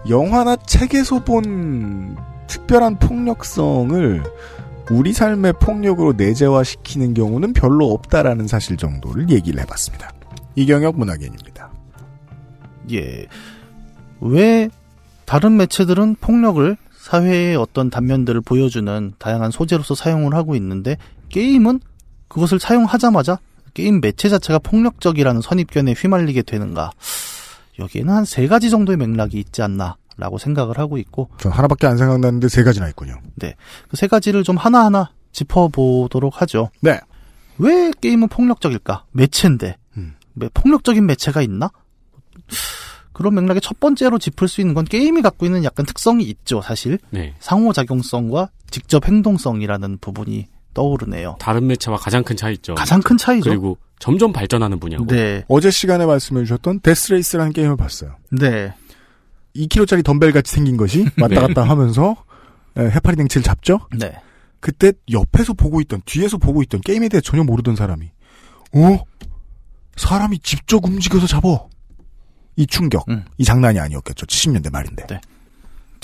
영화나 책에서 본 특별한 폭력성을 우리 삶의 폭력으로 내재화시키는 경우는 별로 없다라는 사실 정도를 얘기를 해봤습니다. 이경혁 문학인입니다. 예. 왜 다른 매체들은 폭력을 사회의 어떤 단면들을 보여주는 다양한 소재로서 사용을 하고 있는데 게임은 그것을 사용하자마자 게임 매체 자체가 폭력적이라는 선입견에 휘말리게 되는가? 여기에는 한 세 가지 정도의 맥락이 있지 않나라고 생각을 하고 있고 전 하나밖에 안 생각나는데 세 가지나 있군요. 네. 그 세 가지를 좀 하나하나 짚어보도록 하죠. 네. 왜 게임은 폭력적일까? 매체인데. 음. 왜 폭력적인 매체가 있나? 그런 맥락에 첫 번째로 짚을 수 있는 건 게임이 갖고 있는 약간 특성이 있죠, 사실. 네. 상호작용성과 직접 행동성이라는 부분이 떠오르네요. 다른 매체와 가장 큰 차이죠. 가장 큰 차이죠. 그리고 점점 발전하는 분야고. 네. 어제 시간에 말씀해 주셨던 데스레이스라는 게임을 봤어요. 네. 2kg짜리 덤벨 같이 생긴 것이 왔다 네. 갔다 하면서 에, 해파리 댕치를 잡죠. 네. 그때 옆에서 보고 있던 뒤에서 보고 있던 게임에 대해 전혀 모르던 사람이 어 사람이 직접 움직여서 잡어 이 충격 이 장난이 아니었겠죠 70년대 말인데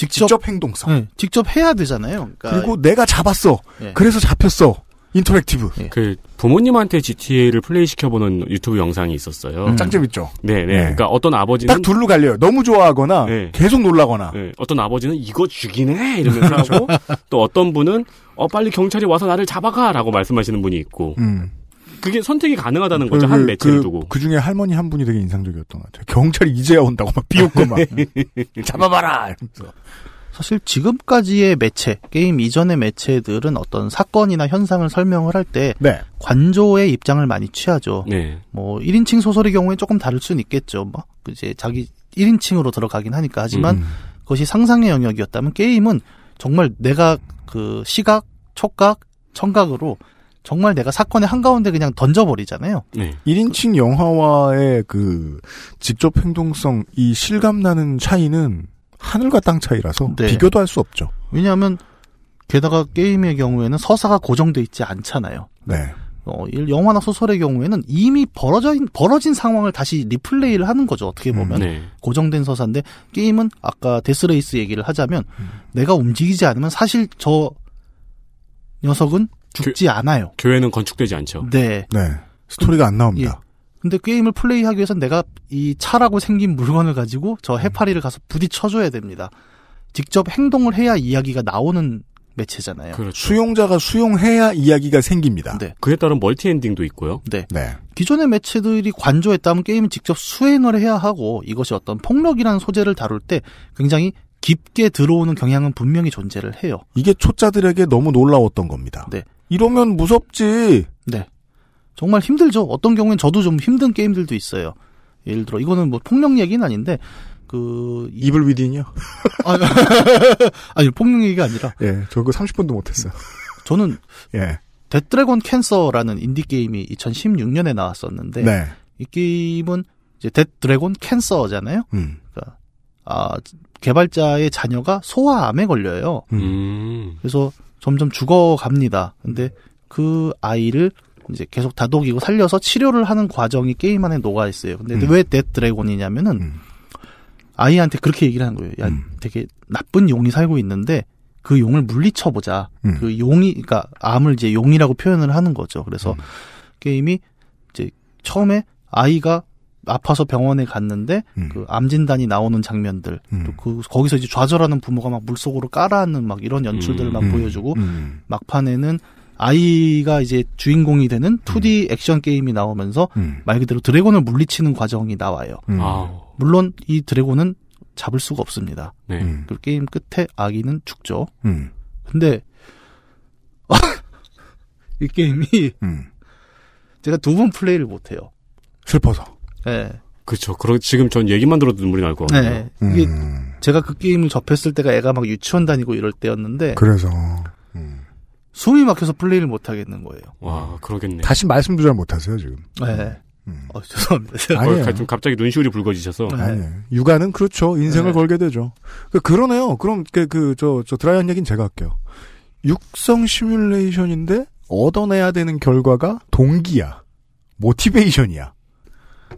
직접, 직접 행동성 네, 직접 해야 되잖아요. 그러니까 그리고 내가 잡았어 예. 그래서 잡혔어 interactive 그 부모님한테 GTA를 플레이 시켜보는 유튜브 영상이 있었어요. 음. 짱 재밌죠. 네, 네. 네. 그러니까 어떤 아버지는 딱 둘로 갈려요 너무 좋아하거나 네. 계속 놀라거나 네, 어떤 아버지는 이거 죽이네 이러면서 하고 또 어떤 분은 어 빨리 경찰이 와서 나를 잡아가라고 말씀하시는 분이 있고 음. 그게 선택이 가능하다는 거죠 한 매체를 그, 두고. 그 중에 할머니 한 분이 되게 인상적이었던 것 같아요. 경찰이 이제야 온다고 막 비웃고 막 잡아봐라. 이러면서. 사실 지금까지의 매체, 게임 이전의 매체들은 어떤 사건이나 현상을 설명을 할때 네. 관조의 입장을 많이 취하죠. 네. 뭐 1인칭 소설의 경우에 조금 다를 수는 있겠죠. 뭐 이제 자기 1인칭으로 들어가긴 하니까 하지만 음. 그것이 상상의 영역이었다면 게임은 정말 내가 그 시각, 촉각, 청각으로 정말 내가 사건의 한가운데 그냥 던져버리잖아요. 네. 1인칭 영화와의 그 직접 행동성 이 실감 나는 차이는 하늘과 땅 차이라서 네. 비교도 할 수 없죠. 왜냐하면 게다가 게임의 경우에는 서사가 고정돼 있지 않잖아요. 네. 어, 이 영화나 소설의 경우에는 이미 벌어진 벌어진 상황을 다시 replay를 하는 거죠. 어떻게 보면 네. 고정된 서사인데 게임은 아까 Death Race 얘기를 하자면 음. 내가 움직이지 않으면 사실 저 녀석은 죽지 않아요. 교회는 건축되지 않죠. 네. 네. 스토리가 안 나옵니다. 근데 게임을 플레이하기 위해선 내가 이 차라고 생긴 물건을 가지고 저 해파리를 가서 부딪혀줘야 됩니다. 직접 행동을 해야 이야기가 나오는 매체잖아요. 그렇죠. 수용자가 수용해야 이야기가 생깁니다. 네. 그에 따른 멀티 엔딩도 있고요. 네. 네. 기존의 매체들이 관조했다면 게임은 직접 수행을 해야 하고 이것이 어떤 폭력이라는 소재를 다룰 때 굉장히 깊게 들어오는 경향은 분명히 존재를 해요. 이게 초짜들에게 너무 놀라웠던 겁니다. 네. 이러면 무섭지. 네. 정말 힘들죠. 어떤 경우엔 저도 좀 힘든 게임들도 있어요. 예를 들어 이거는 뭐 폭력 얘기는 아닌데 그 Evil Within이요? 아니 폭력 얘기가 아니라 예, 저그 30분도 못했어요. 저는 예. That Dragon Cancer라는 인디 게임이 2016년에 나왔었는데 네. 이 게임은 이제 데드드래곤 캔서잖아요. 음. 그러니까 아 개발자의 자녀가 소아암에 걸려요. 음. 그래서 점점 죽어갑니다. 근데 그 아이를 이제 계속 다독이고 살려서 치료를 하는 과정이 게임 안에 녹아 있어요. 근데 음. 왜 데드드래곤이냐면은 아이한테 그렇게 얘기를 하는 거예요. 야, 음. 되게 나쁜 용이 살고 있는데 그 용을 물리쳐 보자. 음. 그 용이 그러니까 암을 이제 용이라고 표현을 하는 거죠. 음. 그래서 게임이 이제 처음에 아이가 아파서 병원에 갔는데 그암 진단이 나오는 장면들 음. 또그 거기서 이제 좌절하는 부모가 막 물속으로 깔아앉는 막 이런 연출들을 막 음. 보여주고 음. 막판에는 아이가 이제 주인공이 되는 2D 액션 게임이 나오면서 음. 말 그대로 드래곤을 물리치는 과정이 나와요. 음. 아. 물론 이 드래곤은 잡을 수가 없습니다. 네. 음. 그 게임 끝에 아기는 죽죠. 음. 근데 이 게임이 음. 제가 두 번 플레이를 못 해요. 슬퍼서. 네. 그렇죠. 그러 지금 전 얘기만 들어도 눈물이 날 것 같아요. 네. 이게 음. 제가 그 게임을 접했을 때가 애가 막 유치원 다니고 이럴 때였는데 그래서 숨이 막혀서 플레이를 못 하겠는 거예요. 와, 그러겠네. 다시 말씀도 잘 못하세요 지금. 네. 어, 죄송합니다. 아니에요. 어, 좀 갑자기 눈시울이 붉어지셔서. 네. 아니에요. 육아는 그렇죠. 인생을 네. 걸게 되죠. 그, 그러네요. 그럼 그, 그, 저, 저 dry한 얘기는 제가 할게요. 육성 시뮬레이션인데 얻어내야 되는 결과가 동기야. motivation이야.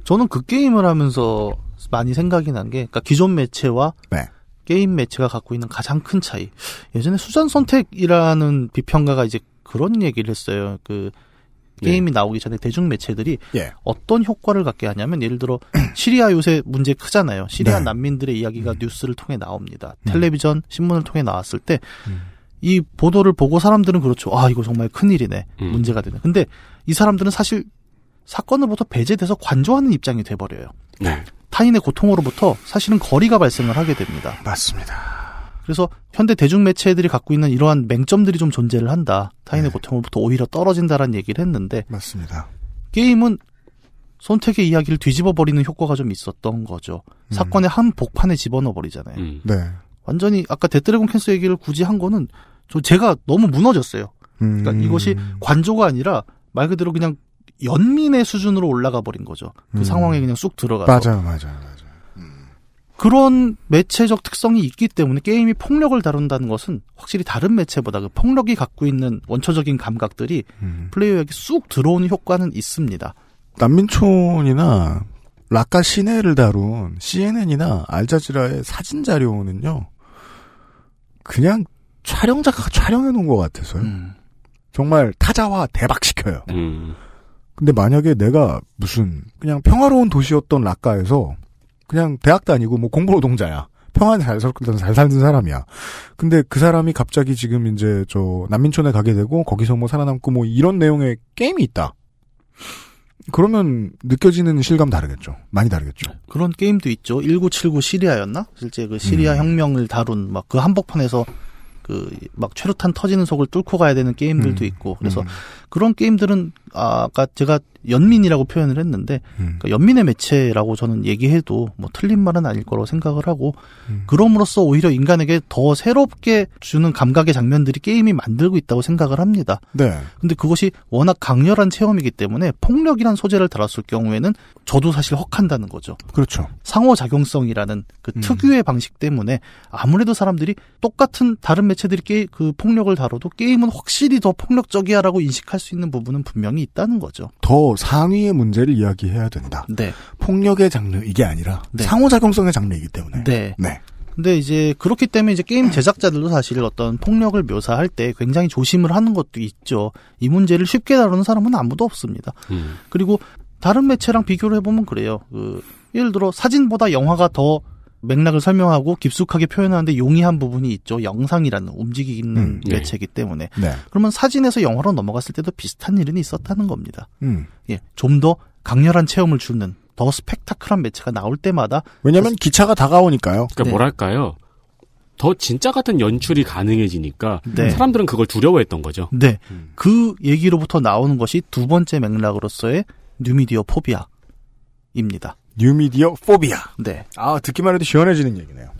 저는 그 게임을 하면서 많이 생각이 난 게, 그러니까 기존 매체와 네. 게임 매체가 갖고 있는 가장 큰 차이. 예전에 수잔 손택이라는 비평가가 이제 그런 얘기를 했어요. 그 게임이 나오기 전에 대중 매체들이 예. 어떤 효과를 갖게 하냐면 예를 들어 시리아 요새 문제 크잖아요. 시리아 네. 난민들의 이야기가 뉴스를 통해 나옵니다. 음. 텔레비전 신문을 통해 나왔을 때이 보도를 보고 사람들은 그렇죠. 아 이거 정말 큰 일이네. 음. 문제가 되네. 근데 이 사람들은 사실 사건으로부터 배제돼서 관조하는 입장이 돼버려요. 네. 타인의 고통으로부터 사실은 거리가 발생을 하게 됩니다. 맞습니다. 그래서 현대 대중 매체들이 갖고 있는 이러한 맹점들이 좀 존재를 한다. 타인의 네. 고통으로부터 오히려 떨어진다라는 얘기를 했는데 맞습니다. 게임은 손택의 이야기를 뒤집어 버리는 효과가 좀 있었던 거죠. 음. 사건의 한 복판에 집어넣어 버리잖아요. 음. 네. 완전히 아까 That Dragon Cancer 얘기를 굳이 한 거는 저 제가 너무 무너졌어요. 음. 그러니까 이것이 관조가 아니라 말 그대로 그냥 연민의 수준으로 올라가 버린 거죠. 그 음. 상황에 그냥 쑥 들어가서 맞아요, 맞아요, 맞아요. 그런 매체적 특성이 있기 때문에 게임이 폭력을 다룬다는 것은 확실히 다른 매체보다 그 폭력이 갖고 있는 원초적인 감각들이 음. 플레이어에게 쑥 들어오는 효과는 있습니다. 난민촌이나 라카 시내를 다룬 CNN이나 알자지라의 사진 자료는요, 그냥 촬영자가 촬영해 놓은 것 같아서요. 음. 정말 타자화 대박시켜요. 음. 근데 만약에 내가 무슨 그냥 평화로운 도시였던 라카에서 그냥 대학 다니고 뭐 공부 노동자야. 평안히 잘 살던 잘 살던 사람이야. 근데 그 사람이 갑자기 지금 이제 저 난민촌에 가게 되고 거기서 뭐 살아남고 뭐 이런 내용의 게임이 있다. 그러면 느껴지는 실감 다르겠죠. 많이 다르겠죠. 그런 게임도 있죠. 1979 시리아였나? 실제 그 시리아 음. 혁명을 다룬 막 그 한복판에서 그 막 최루탄 터지는 속을 뚫고 가야 되는 게임들도 음. 있고 그래서 음. 그런 게임들은 아까 제가 연민이라고 표현을 했는데 음. 그러니까 연민의 매체라고 저는 얘기해도 뭐 틀린 말은 아닐 거라고 생각을 하고 음. 그럼으로써 오히려 인간에게 더 새롭게 주는 감각의 장면들이 게임이 만들고 있다고 생각을 합니다. 네. 근데 그것이 워낙 강렬한 체험이기 때문에 폭력이란 소재를 다뤘을 경우에는 저도 사실 헉한다는 거죠. 그렇죠. 상호작용성이라는 그 음. 특유의 방식 때문에 아무래도 사람들이 똑같은 다른 매체들이 게, 그 폭력을 다뤄도 게임은 확실히 더 폭력적이야라고 인식할 수 있는 부분은 분명히 있다는 거죠. 더 상위의 문제를 이야기해야 된다. 네. 폭력의 장르 이게 아니라 네. 상호작용성의 장르이기 때문에. 네. 네. 근데 이제 그렇기 때문에 이제 게임 제작자들도 사실 어떤 폭력을 묘사할 때 굉장히 조심을 하는 것도 있죠. 이 문제를 쉽게 다루는 사람은 아무도 없습니다. 음. 그리고 다른 매체랑 비교를 해보면 그래요. 그 예를 들어 사진보다 영화가 더 맥락을 설명하고 깊숙하게 표현하는데 용이한 부분이 있죠. 영상이라는 움직이는 음, 네. 매체이기 때문에. 네. 그러면 사진에서 영화로 넘어갔을 때도 비슷한 일은 있었다는 겁니다. 음. 예, 좀 더 강렬한 체험을 주는 더 스펙타클한 매체가 나올 때마다 왜냐면 기차가 다가오니까요. 그러니까 네. 뭐랄까요? 더 진짜 같은 연출이 가능해지니까 네. 사람들은 그걸 두려워했던 거죠. 네, 음. 그 얘기로부터 나오는 것이 두 번째 맥락으로서의 뉴미디어 포비아입니다. 뉴미디어 포비아. 네. 아, 듣기만 해도 시원해지는 얘기네요.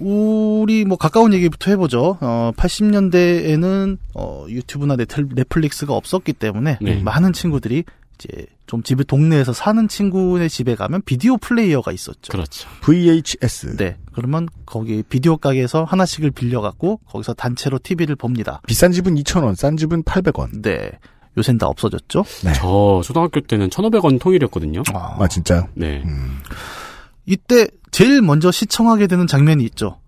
우리 뭐 가까운 얘기부터 해보죠. 어, 80년대에는 어, 유튜브나 넷플, 넷플릭스가 없었기 때문에 네. 많은 친구들이 이제 좀 집에 동네에서 사는 친구네 집에 가면 비디오 플레이어가 있었죠. 그렇죠. VHS. 네. 그러면 거기 비디오 가게에서 하나씩을 빌려갖고 거기서 단체로 TV를 봅니다. 비싼 집은 2,000원, 싼 집은 800원. 네. 요샌 다 없어졌죠. 네. 저 초등학교 때는 1,500원 통일이었거든요. 아, 진짜요? 네. 음. 이때 제일 먼저 시청하게 되는 장면이 있죠.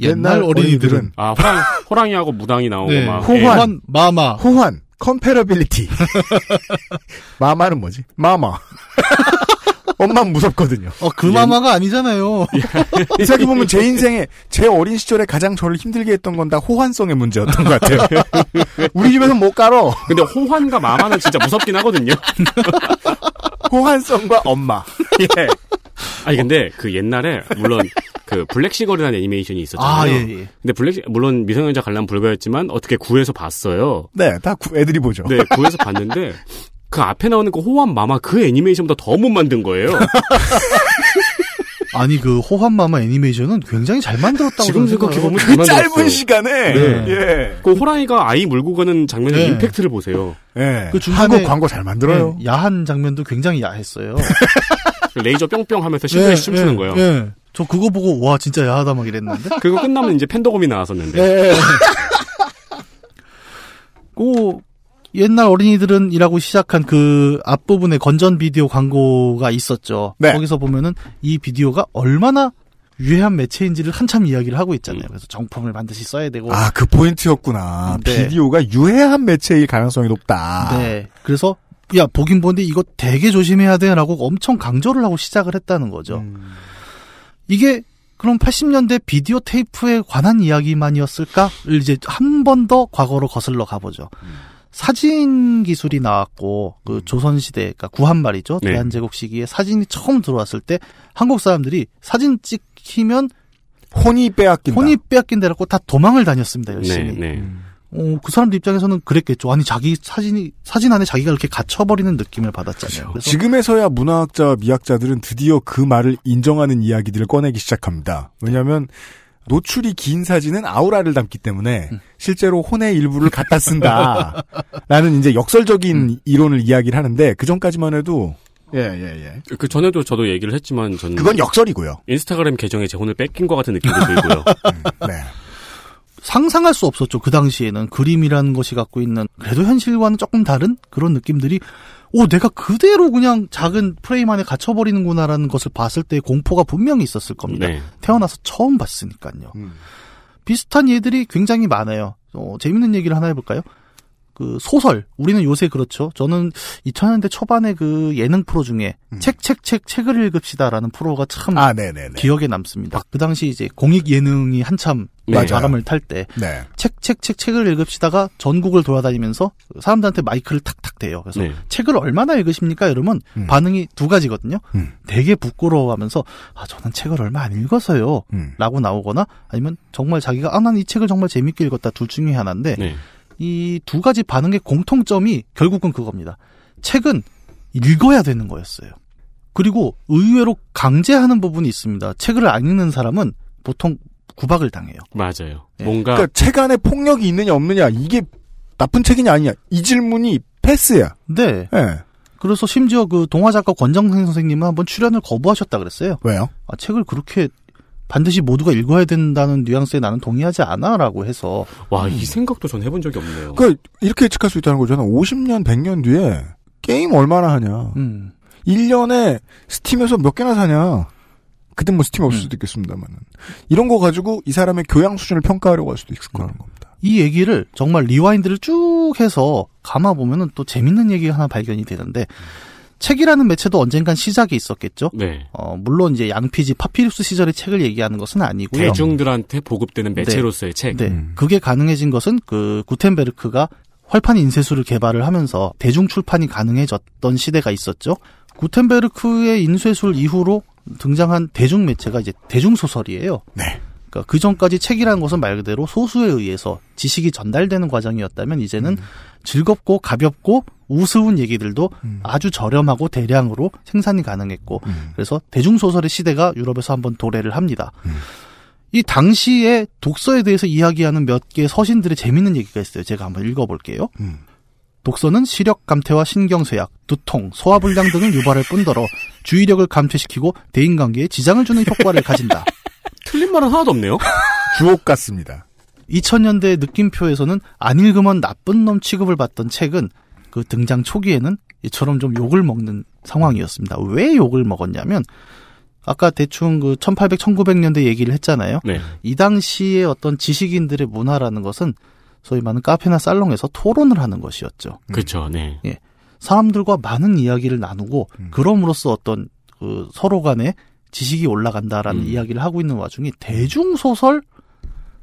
옛날 어린이들은 아, 호랑, 호랑이하고 무당이 나오고 네. 막. 호환. 호환, 마마, 호환, 컴패러빌리티. 마마는 뭐지? 마마. 엄마 무섭거든요. 어, 그 마마가 아니잖아요. 생각해 보면 제 인생에 제 어린 시절에 가장 저를 힘들게 했던 건 다 호환성의 문제였던 것 같아요. 우리 집에서 못 깔어. 근데 호환과 마마는 진짜 무섭긴 하거든요. 호환성과 엄마. 예. 아니 근데 그 옛날에 물론 그 블랙시걸이라는 애니메이션이 있었잖아요. 아, 예, 예. 근데 블랙 물론 미성년자 관람 불가였지만 어떻게 구해서 봤어요. 네, 다 구- 애들이 보죠. 네, 구해서 봤는데 그 앞에 나오는 그 호환 마마 그 애니메이션보다 더 못 만든 거예요. 아니 그 호환 마마 애니메이션은 굉장히 잘 만들었다고 지금 저는 생각해 보면 생각해요. 잘 그. 짧은 시간에. 네. 예. 그 호랑이가 아이 물고 가는 장면의 네. 임팩트를 보세요. 예. 그 중간에- 한국 광고 잘 만들어요. 네, 야한 장면도 굉장히 야했어요. 그 레이저 뿅뿅 하면서 실내에 춤추는 거예요. 예. 저 그거 보고 와 진짜 야하다 막 이랬는데. 그리고 끝나면 이제 팬더곰이 나왔었는데. 예. 그 옛날 어린이들은이라고 시작한 그 앞부분에 건전 비디오 광고가 있었죠. 네. 거기서 보면은 이 비디오가 얼마나 유해한 매체인지를 한참 이야기를 하고 있잖아요. 음. 그래서 정품을 반드시 써야 되고. 아, 그 포인트였구나. 네. 비디오가 유해한 매체일 가능성이 높다. 네. 그래서 야 보긴 보는데 이거 되게 조심해야 돼라고 엄청 강조를 하고 시작을 했다는 거죠. 음. 이게 그럼 80년대 비디오 테이프에 관한 이야기만이었을까를 이제 한 번 더 과거로 거슬러 가보죠. 사진 기술이 나왔고 그 조선 시대 그러니까 구한 말이죠. 네. 대한제국 시기에 사진이 처음 들어왔을 때 한국 사람들이 사진 찍히면 혼이 빼앗긴다. 혼이 빼앗긴다라고 다 도망을 다녔습니다. 열심히. 네, 네. 어, 그 사람들 입장에서는 그랬겠죠. 아니 자기 사진이 사진 안에 자기가 이렇게 갇혀버리는 느낌을 받았잖아요. 그래서 지금에서야 문화학자, 미학자들은 드디어 그 말을 인정하는 이야기들을 꺼내기 시작합니다. 왜냐하면 노출이 긴 사진은 아우라를 담기 때문에 음. 실제로 혼의 일부를 갖다 쓴다. 라는 이제 역설적인 음. 이론을 이야기를 하는데 그 전까지만 해도 예, 예, 예. 그 전에도 저도 얘기를 했지만 저는 그건 역설이고요. 인스타그램 계정에 제 혼을 뺏긴 것 같은 느낌도 들고요. 네. 상상할 수 없었죠. 그 당시에는 그림이라는 것이 갖고 있는 그래도 현실과는 조금 다른 그런 느낌들이 오 내가 그대로 그냥 작은 프레임 안에 갇혀버리는구나라는 것을 봤을 때 공포가 분명히 있었을 겁니다. 네. 태어나서 처음 봤으니까요. 음. 비슷한 예들이 굉장히 많아요. 어, 재밌는 얘기를 하나 해볼까요? 그 소설 우리는 요새 그렇죠. 저는 2000년대 초반에 그 예능 프로 중에 책책책 책을 읽읍시다라는 프로가 참 음. 아, 네네네. 기억에 남습니다. 그 당시 이제 공익 예능이 한참 맞아요. 바람을 탈때 네. 책, 책, 책, 책을 읽읍시다가 전국을 돌아다니면서 사람들한테 마이크를 탁탁 대요. 그래서 네. 책을 얼마나 읽으십니까? 이러면 음. 반응이 두 가지거든요. 음. 되게 부끄러워하면서 아, 저는 책을 얼마 안 읽어서요. 음. 라고 나오거나 아니면 정말 자기가 아, 난 이 책을 정말 재밌게 읽었다. 둘 중에 하나인데 네. 이 두 가지 반응의 공통점이 결국은 그겁니다. 책은 읽어야 되는 거였어요. 그리고 의외로 강제하는 부분이 있습니다. 책을 안 읽는 사람은 보통 구박을 당해요. 맞아요. 네. 뭔가 그러니까 책 안에 폭력이 있느냐 없느냐 이게 나쁜 책이냐 아니냐 이 질문이 패스야. 네. 예. 그래서 심지어 그 동화 작가 권정생 선생님은 한번 출연을 거부하셨다 그랬어요. 왜요? 아, 책을 그렇게 반드시 모두가 읽어야 된다는 뉘앙스에 나는 동의하지 않아라고 해서 와 이 생각도 전 해본 적이 없네요. 그러니까 이렇게 예측할 수 있다는 거잖아. 50년, 100년 뒤에 게임 얼마나 하냐. 음. 1년에 Steam에서 몇 개나 사냐. 그땐 뭐 스팀 없을 음. 수도 있겠습니다만은. 이런 거 가지고 이 사람의 교양 수준을 평가하려고 할 수도 있을 거라는 겁니다. 이 얘기를 정말 rewind를 쭉 해서 감아 보면은 또 재밌는 얘기가 하나 발견이 되는데 책이라는 매체도 언젠간 시작이 있었겠죠. 네. 어, 물론 이제 양피지 파피루스 시절의 책을 얘기하는 것은 아니고요. 대중들한테 보급되는 매체로서의 책. 네. 음. 그게 가능해진 것은 그 구텐베르크가 활판 인쇄술을 개발을 하면서 대중 출판이 가능해졌던 시대가 있었죠. 구텐베르크의 인쇄술 이후로 등장한 대중 매체가 이제 대중 소설이에요. 네. 그러니까 그 전까지 책이라는 것은 말 그대로 소수에 의해서 지식이 전달되는 과정이었다면 이제는 즐겁고 가볍고 우스운 얘기들도 음. 아주 저렴하고 대량으로 생산이 가능했고 음. 그래서 대중 소설의 시대가 유럽에서 한번 도래를 합니다. 음. 이 당시에 독서에 대해서 이야기하는 몇 개의 서신들의 재밌는 얘기가 있어요. 제가 한번 읽어볼게요. 음. 독서는 시력 감퇴와 신경쇠약, 두통, 소화불량 등을 유발할 뿐더러 주의력을 감퇴시키고 대인관계에 지장을 주는 효과를 가진다. 틀린 말은 하나도 없네요. 주옥 같습니다. 2000년대 느낌표에서는 안 읽으면 나쁜 놈 취급을 받던 책은 그 등장 초기에는 이처럼 좀 욕을 먹는 상황이었습니다. 왜 욕을 먹었냐면 아까 대충 그 1800, 1900년대 얘기를 했잖아요. 네. 이 당시에 어떤 지식인들의 문화라는 것은 소위 말하는 카페나 살롱에서 토론을 하는 것이었죠. 그렇죠. 네. 사람들과 많은 이야기를 나누고 음. 그럼으로써 어떤 그 서로 간에 지식이 올라간다라는 음. 이야기를 하고 있는 와중에 대중 소설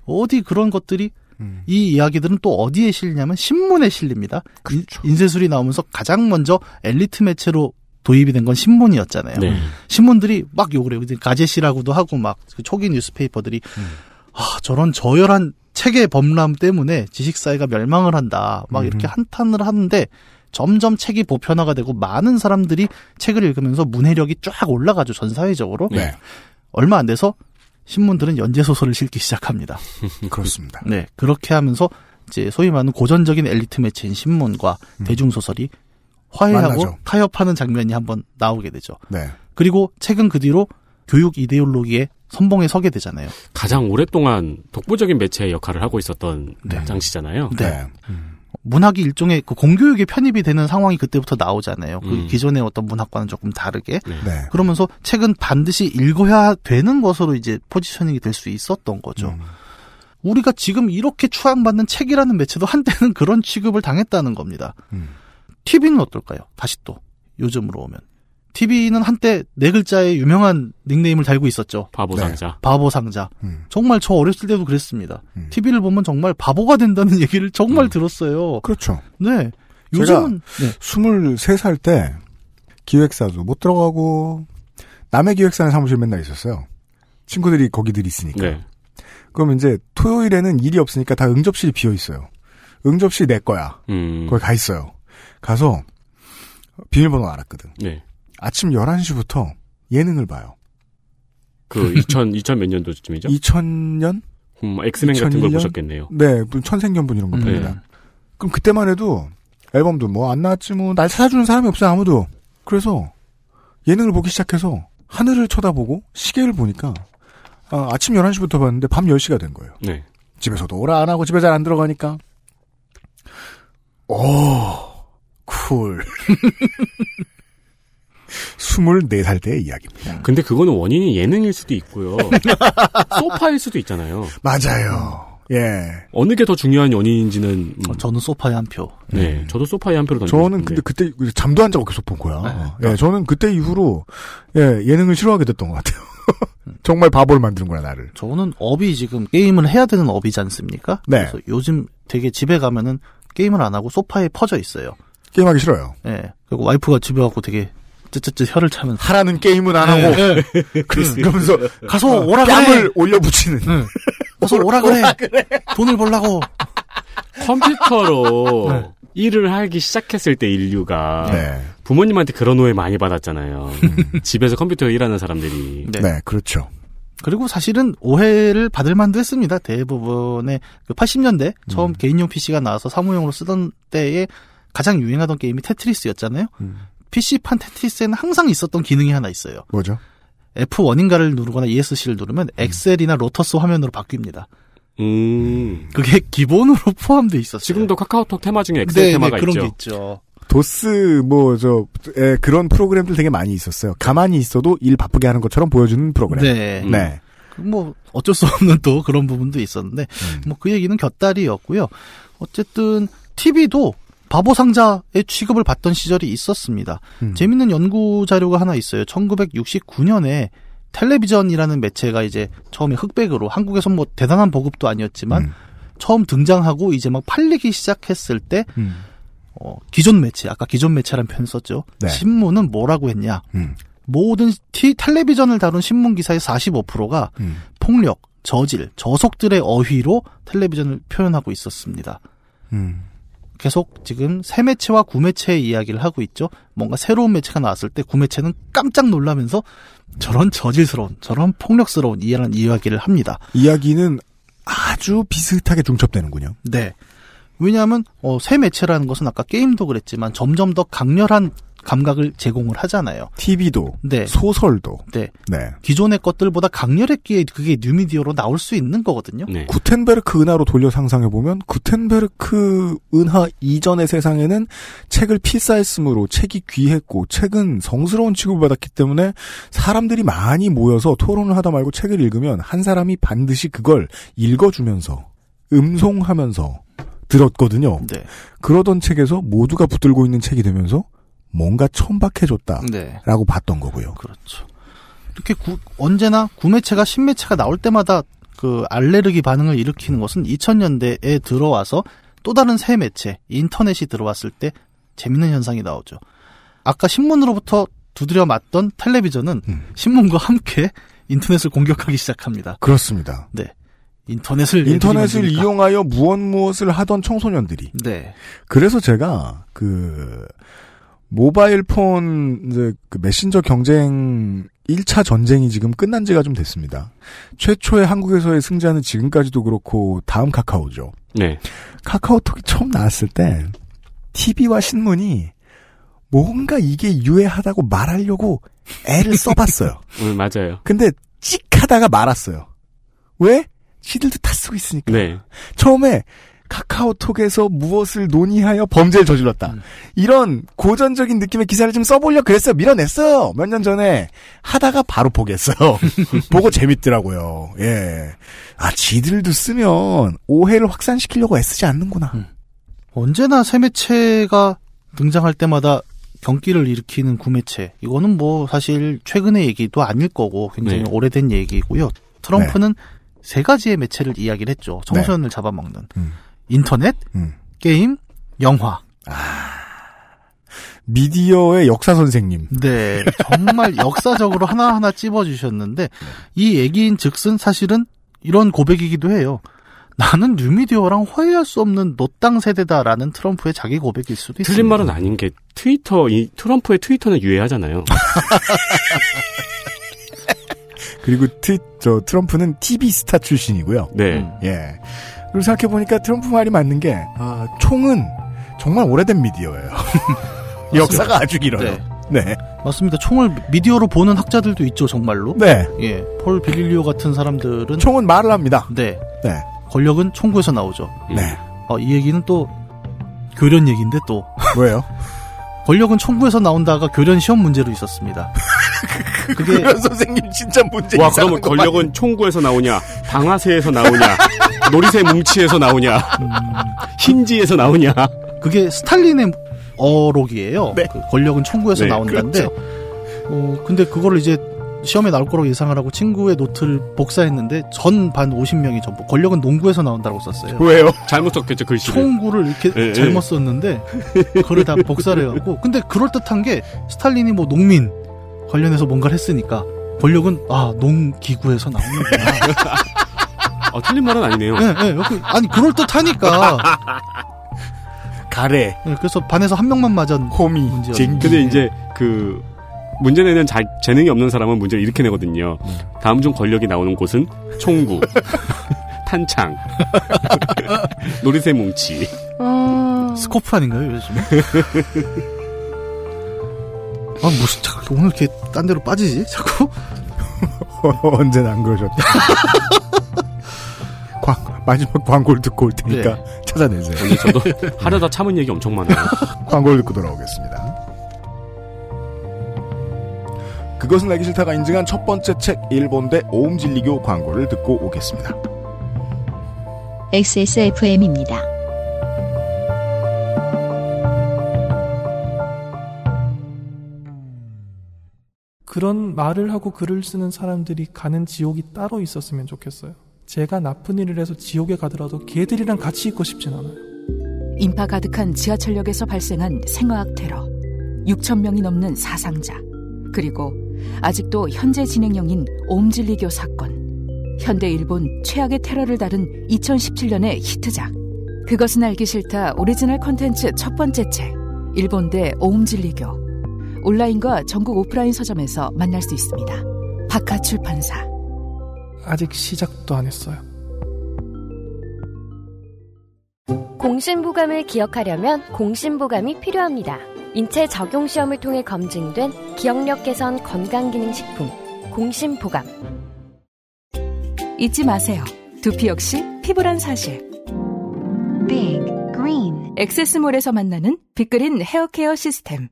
어디 그런 것들이 음. 이 이야기들은 또 어디에 실리냐면 신문에 실립니다. 그렇죠. 인, 세술이 나오면서 가장 먼저 엘리트 매체로 도입이 된 건 신문이었잖아요. 네. 신문들이 막 욕을 해요. 가제시라고도 하고 막그 초기 뉴스페이퍼들이 음. 아 저런 저열한 책의 범람 때문에 지식사회가 멸망을 한다. 막 이렇게 음흠. 한탄을 하는데 점점 책이 보편화가 되고 많은 사람들이 책을 읽으면서 문해력이 쫙 올라가죠. 전 사회적으로. 네. 얼마 안 돼서 신문들은 연재 소설을 실기 시작합니다. 그렇습니다. 네. 그렇게 하면서 이제 소위 말하는 고전적인 엘리트 매체인 신문과 대중 소설이 화해하고 음. 만나죠. 타협하는 장면이 한번 나오게 되죠. 네. 그리고 책은 그 뒤로 교육 이데올로기의 선봉에 서게 되잖아요. 가장 오랫동안 독보적인 매체의 역할을 하고 있었던 네. 장시잖아요. 네. 문학이 일종의 그 공교육에 편입이 되는 상황이 그때부터 나오잖아요. 그 음. 기존의 어떤 문학과는 조금 다르게. 네. 네. 그러면서 책은 반드시 읽어야 되는 것으로 이제 포지셔닝이 될 수 있었던 거죠. 음. 우리가 지금 이렇게 추앙받는 책이라는 매체도 한때는 그런 취급을 당했다는 겁니다. 음. TV는 어떨까요? 다시 또 요즘으로 오면 TV는 한때 네 글자의 유명한 닉네임을 달고 있었죠. 바보 네. 상자. 바보 상자. 음. 정말 저 어렸을 때도 그랬습니다. 음. TV를 보면 정말 바보가 된다는 얘기를 정말 음. 들었어요. 그렇죠. 네. 요즘은 네. 23살 때 기획사도 못 들어가고 남의 기획사는 사무실 맨날 있었어요. 친구들이 거기들 있으니까. 네. 그럼 이제 토요일에는 일이 없으니까 다 응접실이 비어 있어요. 응접실 내 거야. 음. 거기 가 있어요. 가서 비밀번호 알았거든. 네. 아침 11시부터 예능을 봐요. 그 2000, 2000 몇 년도쯤이죠? 2000년? 음, 엑스맨 같은 걸 2001년? 보셨겠네요. 네, 천생연분 이런 거 음. 봅니다. 네. 그럼 그때만 해도 앨범도 뭐 안 나왔지 뭐 날 사주는 사람이 없어요 아무도. 그래서 예능을 보기 시작해서 하늘을 쳐다보고 시계를 보니까 아, 아침 11시부터 봤는데 밤 10시가 된 거예요. 네. 집에서도 오라 안 하고 집에 잘 안 들어가니까. 오, cool. 24살 때의 이야기입니다. 근데 그거는 원인이 예능일 수도 있고요. 소파일 수도 있잖아요. 맞아요. 예. 어느 게 더 중요한 원인인지는 음, 저는 소파에 한 표. 네, 저도 소파에 한 표를 던지고 저는 근데 그때 잠도 안 자고 계속 본 거야. 예, 저는 그때 이후로 예, 예능을 싫어하게 됐던 것 같아요. 정말 바보를 만드는구나 나를. 저는 업이 지금 게임을 해야 되는 업이지 않습니까? 네. 그래서 요즘 되게 집에 가면은 게임을 안 하고 소파에 퍼져 있어요. 게임하기 싫어요. 예. 그리고 와이프가 집에 와고 되게 쯧쯧쯧 혀를 차면서 하라는 게임은 안 하고 예, 예. 그러면서 가서 오라 그래. 뺨을 올려붙이는. 가서 오라 그래. 돈을 벌라고. 컴퓨터로 일을 하기 시작했을 때 인류가 네. 부모님한테 그런 오해 많이 받았잖아요. 집에서 컴퓨터에 일하는 사람들이. 네. 그렇죠. 그리고 사실은 오해를 받을 만도 했습니다. 대부분의 그 80년대 처음 개인용 PC가 나와서 사무용으로 쓰던 때에 가장 유행하던 게임이 테트리스였잖아요. PC판 테트리스에는 항상 있었던 기능이 하나 있어요. 뭐죠? F1인가를 누르거나 ESC를 누르면 엑셀이나 로터스 화면으로 바뀝니다. 음. 그게 기본으로 포함돼 있었어요. 지금도 카카오톡 테마 중에 엑셀 네, 테마가 네, 그런 있죠. 게 있죠. 도스 뭐저 그런 프로그램들 되게 많이 있었어요. 가만히 있어도 일 바쁘게 하는 것처럼 보여주는 프로그램. 네. 네. 뭐 어쩔 수 없는 또 그런 부분도 있었는데 음. 뭐그 얘기는 곁다리였고요. 어쨌든 TV도 바보 상자의 취급을 받던 시절이 있었습니다. 음. 재밌는 연구 자료가 하나 있어요. 1969년에 텔레비전이라는 매체가 이제 처음에 흑백으로 한국에서 뭐 대단한 보급도 아니었지만 음. 처음 등장하고 이제 막 팔리기 시작했을 때 음. 어, 기존 매체 아까 기존 매체라는 표현 썼죠. 네. 신문은 뭐라고 했냐? 음. 모든 티, 텔레비전을 다룬 신문 기사의 45%가 음. 폭력, 저질, 저속들의 어휘로 텔레비전을 표현하고 있었습니다. 음. 계속 지금 새 매체와 구매체의 이야기를 하고 있죠. 뭔가 새로운 매체가 나왔을 때 구매체는 깜짝 놀라면서 저런 저질스러운, 저런 폭력스러운 이해라는 이야기를 합니다. 이야기는 아주 비슷하게 중첩되는군요. 네. 왜냐하면 어, 새 매체라는 것은 아까 게임도 그랬지만 점점 더 강렬한 감각을 제공을 하잖아요. TV도, 네. 소설도, 네. 네. 기존의 것들보다 강렬했기에 그게 뉴미디어로 나올 수 있는 거거든요. 네. 구텐베르크 은하로 돌려 상상해 보면 구텐베르크 은하 이전의 세상에는 책을 필사했으므로 책이 귀했고 책은 성스러운 취급을 받았기 때문에 사람들이 많이 모여서 토론을 하다 말고 책을 읽으면 한 사람이 반드시 그걸 읽어주면서 음송하면서 들었거든요. 네. 그러던 책에서 모두가 붙들고 있는 책이 되면서 뭔가 천박해졌다라고 네. 봤던 거고요. 그렇죠. 이렇게 구- 언제나 구매체가 신매체가 나올 때마다 그 알레르기 반응을 일으키는 것은 2000년대에 들어와서 또 다른 새 매체 인터넷이 들어왔을 때 재밌는 현상이 나오죠. 아까 신문으로부터 두드려 맞던 텔레비전은 음. 신문과 함께 인터넷을 공격하기 시작합니다. 그렇습니다. 네. 인터넷을 인터넷을. 이용하여 무엇 무엇을 하던 청소년들이 네. 그래서 제가 그 모바일 폰 이제 그 메신저 경쟁 1차 전쟁이 지금 끝난 지가 좀 됐습니다. 최초의 한국에서의 승자는 지금까지도 그렇고 다음 카카오죠. 네. 카카오톡이 처음 나왔을 때 TV와 신문이 뭔가 이게 유해하다고 말하려고 애를 써봤어요. 음, 맞아요. 근데 찍 하다가 말았어요. 왜? 지들도 다 쓰고 있으니까. 네. 처음에 카카오톡에서 무엇을 논의하여 범죄를 저질렀다. 이런 고전적인 느낌의 기사를 좀 써보려 그랬어요. 밀어냈어요. 몇 년 전에 하다가 바로 포기했어요. 보고 재밌더라고요. 예. 아, 지들도 쓰면 오해를 확산시키려고 애쓰지 않는구나. 언제나 새 매체가 등장할 때마다 경기를 일으키는 구매체. 이거는 뭐 사실 최근의 얘기도 아닐 거고 굉장히 네. 오래된 얘기고요. 트럼프는 세 가지의 매체를 이야기를 했죠. 청소년을 잡아먹는. 음. 인터넷, 음. 게임, 영화. 미디어의 역사 선생님. 네. 정말 역사적으로 하나하나 찝어주셨는데 이 얘기인 즉슨 사실은 이런 고백이기도 해요. 나는 뉴미디어랑 화해할 수 없는 노땅 세대다라는 트럼프의 자기 고백일 수도 있습니다. 틀린 말은 아닌 게 트위터 이 트럼프의 트위터는 유해하잖아요. 그리고 트, 저, 트럼프는 TV 스타 출신이고요. 네. 예. 그리고 생각해보니까 트럼프 말이 맞는 게, 아, 총은 정말 오래된 미디어예요. 역사가 아주 길어요. 네. 네. 맞습니다. 총을 미디어로 보는 학자들도 있죠, 정말로. 네. 예. 폴 빌릴리오 같은 사람들은 총은 말을 합니다. 네. 네. 권력은 총구에서 나오죠. 네. 어, 이 얘기는 또 교련 얘기인데 또 뭐예요? 권력은 총구에서 나온다가 교련 시험 문제로 있었습니다. 그게 그런 선생님 진짜 문제 와, 그러면 거 권력은 총구에서 나오냐, 방아쇠에서 나오냐, 놀이새 뭉치에서 나오냐, 힌지에서 나오냐. 그게 스탈린의 어록이에요. 네. 그 권력은 총구에서 네, 나온다는데, 어, 근데 그거를 이제 시험에 나올 거라고 예상을 하고 친구의 노트를 복사했는데 전 반 50명이 전부 권력은 농구에서 나온다고 썼어요. 왜요? 잘못 썼겠죠, 글씨를. 총구를 이렇게 예, 잘못 예. 썼는데 그걸 다 복사를 해갖고 근데 그럴 듯한 게 스탈린이 뭐 농민 관련해서 뭔가를 했으니까 권력은 아 농기구에서 나오는구나. 어, 틀린 말은 아니네요. 예, 예, 여기- 아니 그럴 듯하니까. 가래. 예, 그래서 반에서 한 명만 맞은 호미. 문제였 근데 이제 그 문제 내는 잘 재능이 없는 사람은 문제를 이렇게 내거든요. 다음 중 권력이 나오는 곳은 총구, 탄창, 놀이새 뭉치. 스코프 아닌가요 요즘에? 아 무슨 자꾸 오늘 이렇게 딴 데로 빠지지 자꾸? 언제나 안 그러셨다. 광, 마지막 광고를 듣고 올 테니까 네. 찾아내세요. 오늘 저도 하려다 참은 얘기 엄청 많아요. 광고를 듣고 돌아오겠습니다. 그것은 알기 싫다가 인증한 첫 번째 책 일본대 오음진리교 광고를 듣고 오겠습니다. XSFM입니다. 그런 말을 하고 글을 쓰는 사람들이 가는 지옥이 따로 있었으면 좋겠어요. 제가 나쁜 일을 해서 지옥에 가더라도 걔들이랑 같이 있고 싶진 않아요. 인파 가득한 지하철역에서 발생한 생화학 테러, 6천 명이 넘는 사상자, 그리고 아직도 현재 진행형인 옴진리교 사건, 현대 일본 최악의 테러를 다룬 2017년의 히트작. 그것은 알기 싫다 오리지널 컨텐츠 첫 번째 책, 일본대 오음진리교. 온라인과 전국 오프라인 서점에서 만날 수 있습니다. 박하 출판사. 아직 시작도 안 했어요. 공신보감을 기억하려면 공신보감이 필요합니다. 인체 적용 시험을 통해 검증된 기억력 개선 건강기능식품 공신보감. 잊지 마세요. 두피 역시 피부란 사실. Big Green 엑세스몰에서 만나는 빅그린 헤어케어 시스템.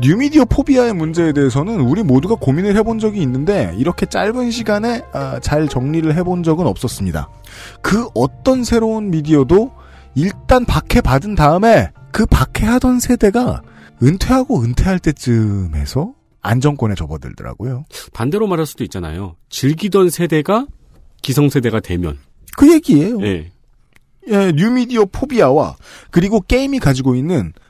뉴미디어 포비아의 문제에 대해서는 우리 모두가 고민을 해본 적이 있는데 이렇게 짧은 시간에 아, 잘 정리를 해본 적은 없었습니다. 그 어떤 새로운 미디어도 일단 박해받은 다음에 그 박해하던 세대가 은퇴하고 은퇴할 때쯤에서 안정권에 접어들더라고요. 반대로 말할 수도 있잖아요. 즐기던 세대가 기성세대가 되면. 그 얘기예요. 예. 예, 뉴미디어 포비아와 그리고 게임이 가지고 있는 어,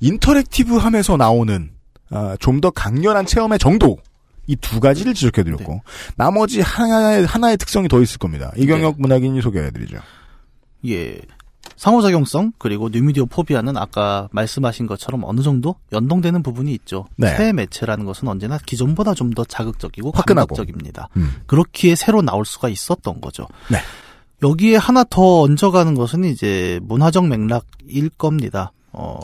인터랙티브함에서 나오는 어, 좀더 강렬한 체험의 정도 이 두 가지를 지적해드렸고 나머지 하나의 하나의 특성이 더 있을 겁니다. 이경혁 문학인이 소개해드리죠. 예. 상호작용성 그리고 뉴미디어 포비아는 아까 말씀하신 것처럼 어느 정도 연동되는 부분이 있죠. 네. 새 매체라는 것은 언제나 기존보다 좀 더 자극적이고 화끈하고. 감각적입니다. 음. 그렇기에 새로 나올 수가 있었던 거죠. 네. 여기에 하나 더 얹어가는 것은 이제 문화적 맥락일 겁니다. 어,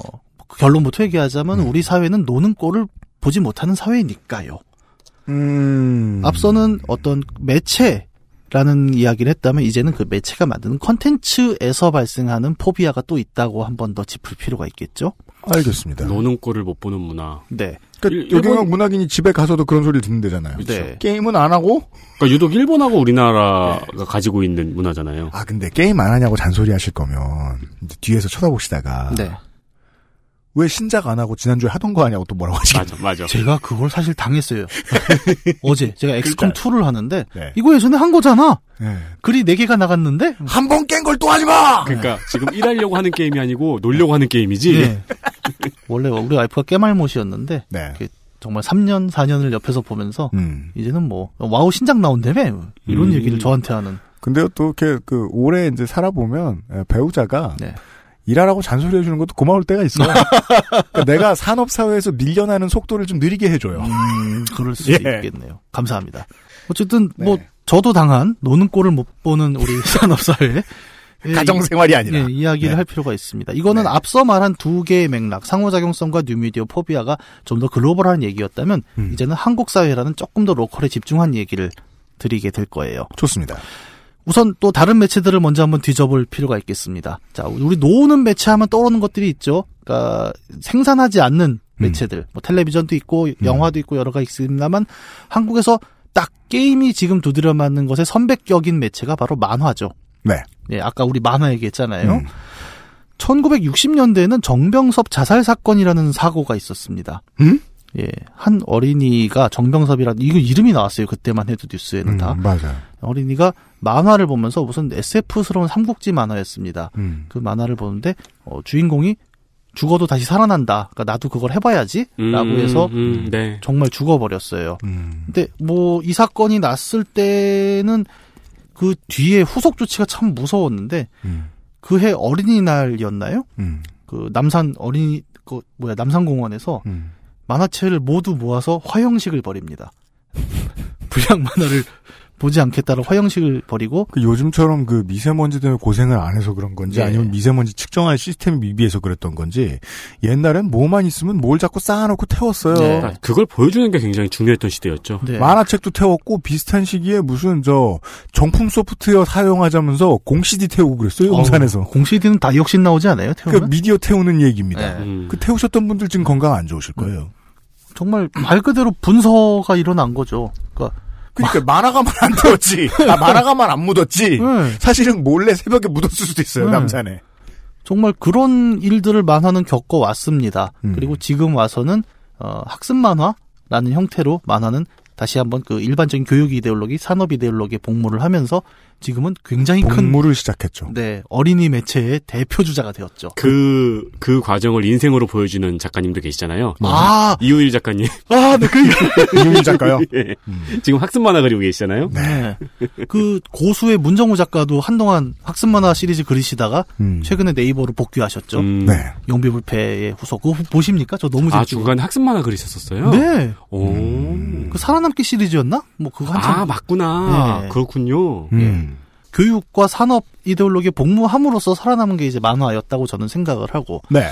결론부터 얘기하자면 우리 사회는 노는 꼴을 보지 못하는 사회니까요. 음. 앞서는 어떤 매체라는 이야기를 했다면 이제는 그 매체가 만드는 컨텐츠에서 발생하는 포비아가 또 있다고 한 번 더 짚을 필요가 있겠죠. 알겠습니다. 노는 꼴을 못 보는 문화. 네. 그러니까 요경혁 문학인이 집에 가서도 그런 소리를 듣는다잖아요. 네. 게임은 안 하고? 그러니까 유독 일본하고 우리나라가 가지고 있는 문화잖아요. 아 근데 게임 안 하냐고 잔소리 하실 거면 이제 뒤에서 쳐다보시다가 네. 왜 신작 안 하고 지난주에 하던 거 하냐고 또 뭐라고 하시겠죠. 맞아, 맞아. 제가 그걸 사실 당했어요. 어제 제가 XCOM 그러니까요. 2를 하는데 네. 이거 예전에 한 거잖아. 네. 글이 4개가 나갔는데 한 번 깬 걸 또 하지 마. 그러니까 지금 일하려고 하는 게임이 아니고 놀려고 하는 게임이지. 네. 원래 우리 와이프가 겜알못이었는데 네. 정말 3년 4년을 옆에서 보면서 음. 이제는 뭐 와우 신작 나온다며 이런 음. 얘기를 저한테 하는 근데요 또 이렇게 그 오래 이제 살아보면 에, 배우자가 네. 일하라고 잔소리 해주는 것도 고마울 때가 있어. 그러니까 내가 산업사회에서 밀려나는 속도를 좀 느리게 해줘요. 음, 그럴 수 예. 있겠네요. 감사합니다. 어쨌든 뭐 저도 당한 노는 꼴을 못 보는 우리 산업사회 가정생활이 아니라. 예, 이야기를 네. 할 필요가 있습니다. 이거는 앞서 말한 두 개의 맥락, 상호작용성과 뉴미디어 포비아가 좀 더 글로벌한 얘기였다면 음. 이제는 한국 사회라는 조금 더 로컬에 집중한 얘기를 드리게 될 거예요. 좋습니다. 우선 또 다른 매체들을 먼저 한번 뒤져볼 필요가 있겠습니다. 자, 우리 노는 매체 하면 떠오르는 것들이 있죠. 그러니까 생산하지 않는 매체들, 뭐 텔레비전도 있고 영화도 있고 여러 가지 있습니다만 한국에서 딱 게임이 지금 두드려 맞는 것에 선배격인 매체가 바로 만화죠. 네. 예, 아까 우리 만화 얘기했잖아요. 음. 1960년대에는 정병섭 자살 사건이라는 사고가 있었습니다. 음? 예, 한 어린이가 정병섭이라는 이거 이름이 나왔어요. 그때만 해도 뉴스에는 다. 음, 맞아요. 어린이가 만화를 보면서 무슨 SF스러운 삼국지 만화였습니다. 음. 그 만화를 보는데 어, 주인공이 죽어도 다시 살아난다. 그러니까 나도 그걸 해봐야지라고 음, 해서 음, 네. 정말 죽어버렸어요. 음. 근데 뭐 이 사건이 났을 때는 그 뒤에 후속 조치가 참 무서웠는데 음. 그해 어린이날이었나요? 음. 그 남산 어린이 그 뭐야 남산공원에서 음. 만화책을 모두 모아서 화형식을 벌입니다. 불량 만화를 보지 않겠다는 화형식을 벌이고 그 요즘처럼 그 미세먼지 때문에 고생을 안 해서 그런 건지 네. 아니면 미세먼지 측정할 시스템이 미비해서 그랬던 건지 옛날엔 뭐만 있으면 뭘 자꾸 쌓아놓고 태웠어요. 그러니까 그걸 보여주는 게 굉장히 중요했던 시대였죠. 네. 만화책도 태웠고 비슷한 시기에 무슨 저 정품 소프트웨어 사용하자면서 공 CD 태우고 그랬어요. 용산에서. 공 CD는 다 역신 나오지 않아요? 그 태우면? 미디어 태우는 얘기입니다. 네. 음. 그 태우셨던 분들 지금 건강 안 좋으실 거예요. 정말 말 그대로 분서가 일어난 거죠. 그러니까 그러니까 만화가만 안 태웠지. 아, 만화가만 안 묻었지. 네. 사실은 몰래 새벽에 묻었을 수도 있어요. 네. 남산에. 정말 그런 일들을 만화는 겪어왔습니다. 음. 그리고 지금 와서는 어, 학습 만화라는 형태로 만화는 다시 한번 그 일반적인 교육 이데올로기, 산업 이데올로기에 복무를 하면서 지금은 굉장히 큰 복무를 시작했죠. 네, 어린이 매체의 대표 주자가 되었죠. 그, 그 과정을 인생으로 보여주는 작가님도 계시잖아요. 아, 이호일 작가님. 아, 네, 그, 이윤희 작가요? 예. 지금 학습 만화 그리고 계시잖아요. 네. 그 고수의 문정우 작가도 한동안 학습 만화 시리즈 그리시다가 음. 최근에 네이버로 복귀하셨죠. 음. 네. 용비불패의 후속. 그거 보십니까? 저 너무 아, 재밌고. 중간에 학습 만화 그리셨었어요? 네. 오. 그 살아 남기 시리즈였나? 뭐 그거 한참 아, 맞구나. 네. 그렇군요. 음. 교육과 산업 이데올로기에 복무함으로써 살아남은 게 이제 만화였다고 저는 생각을 하고 네.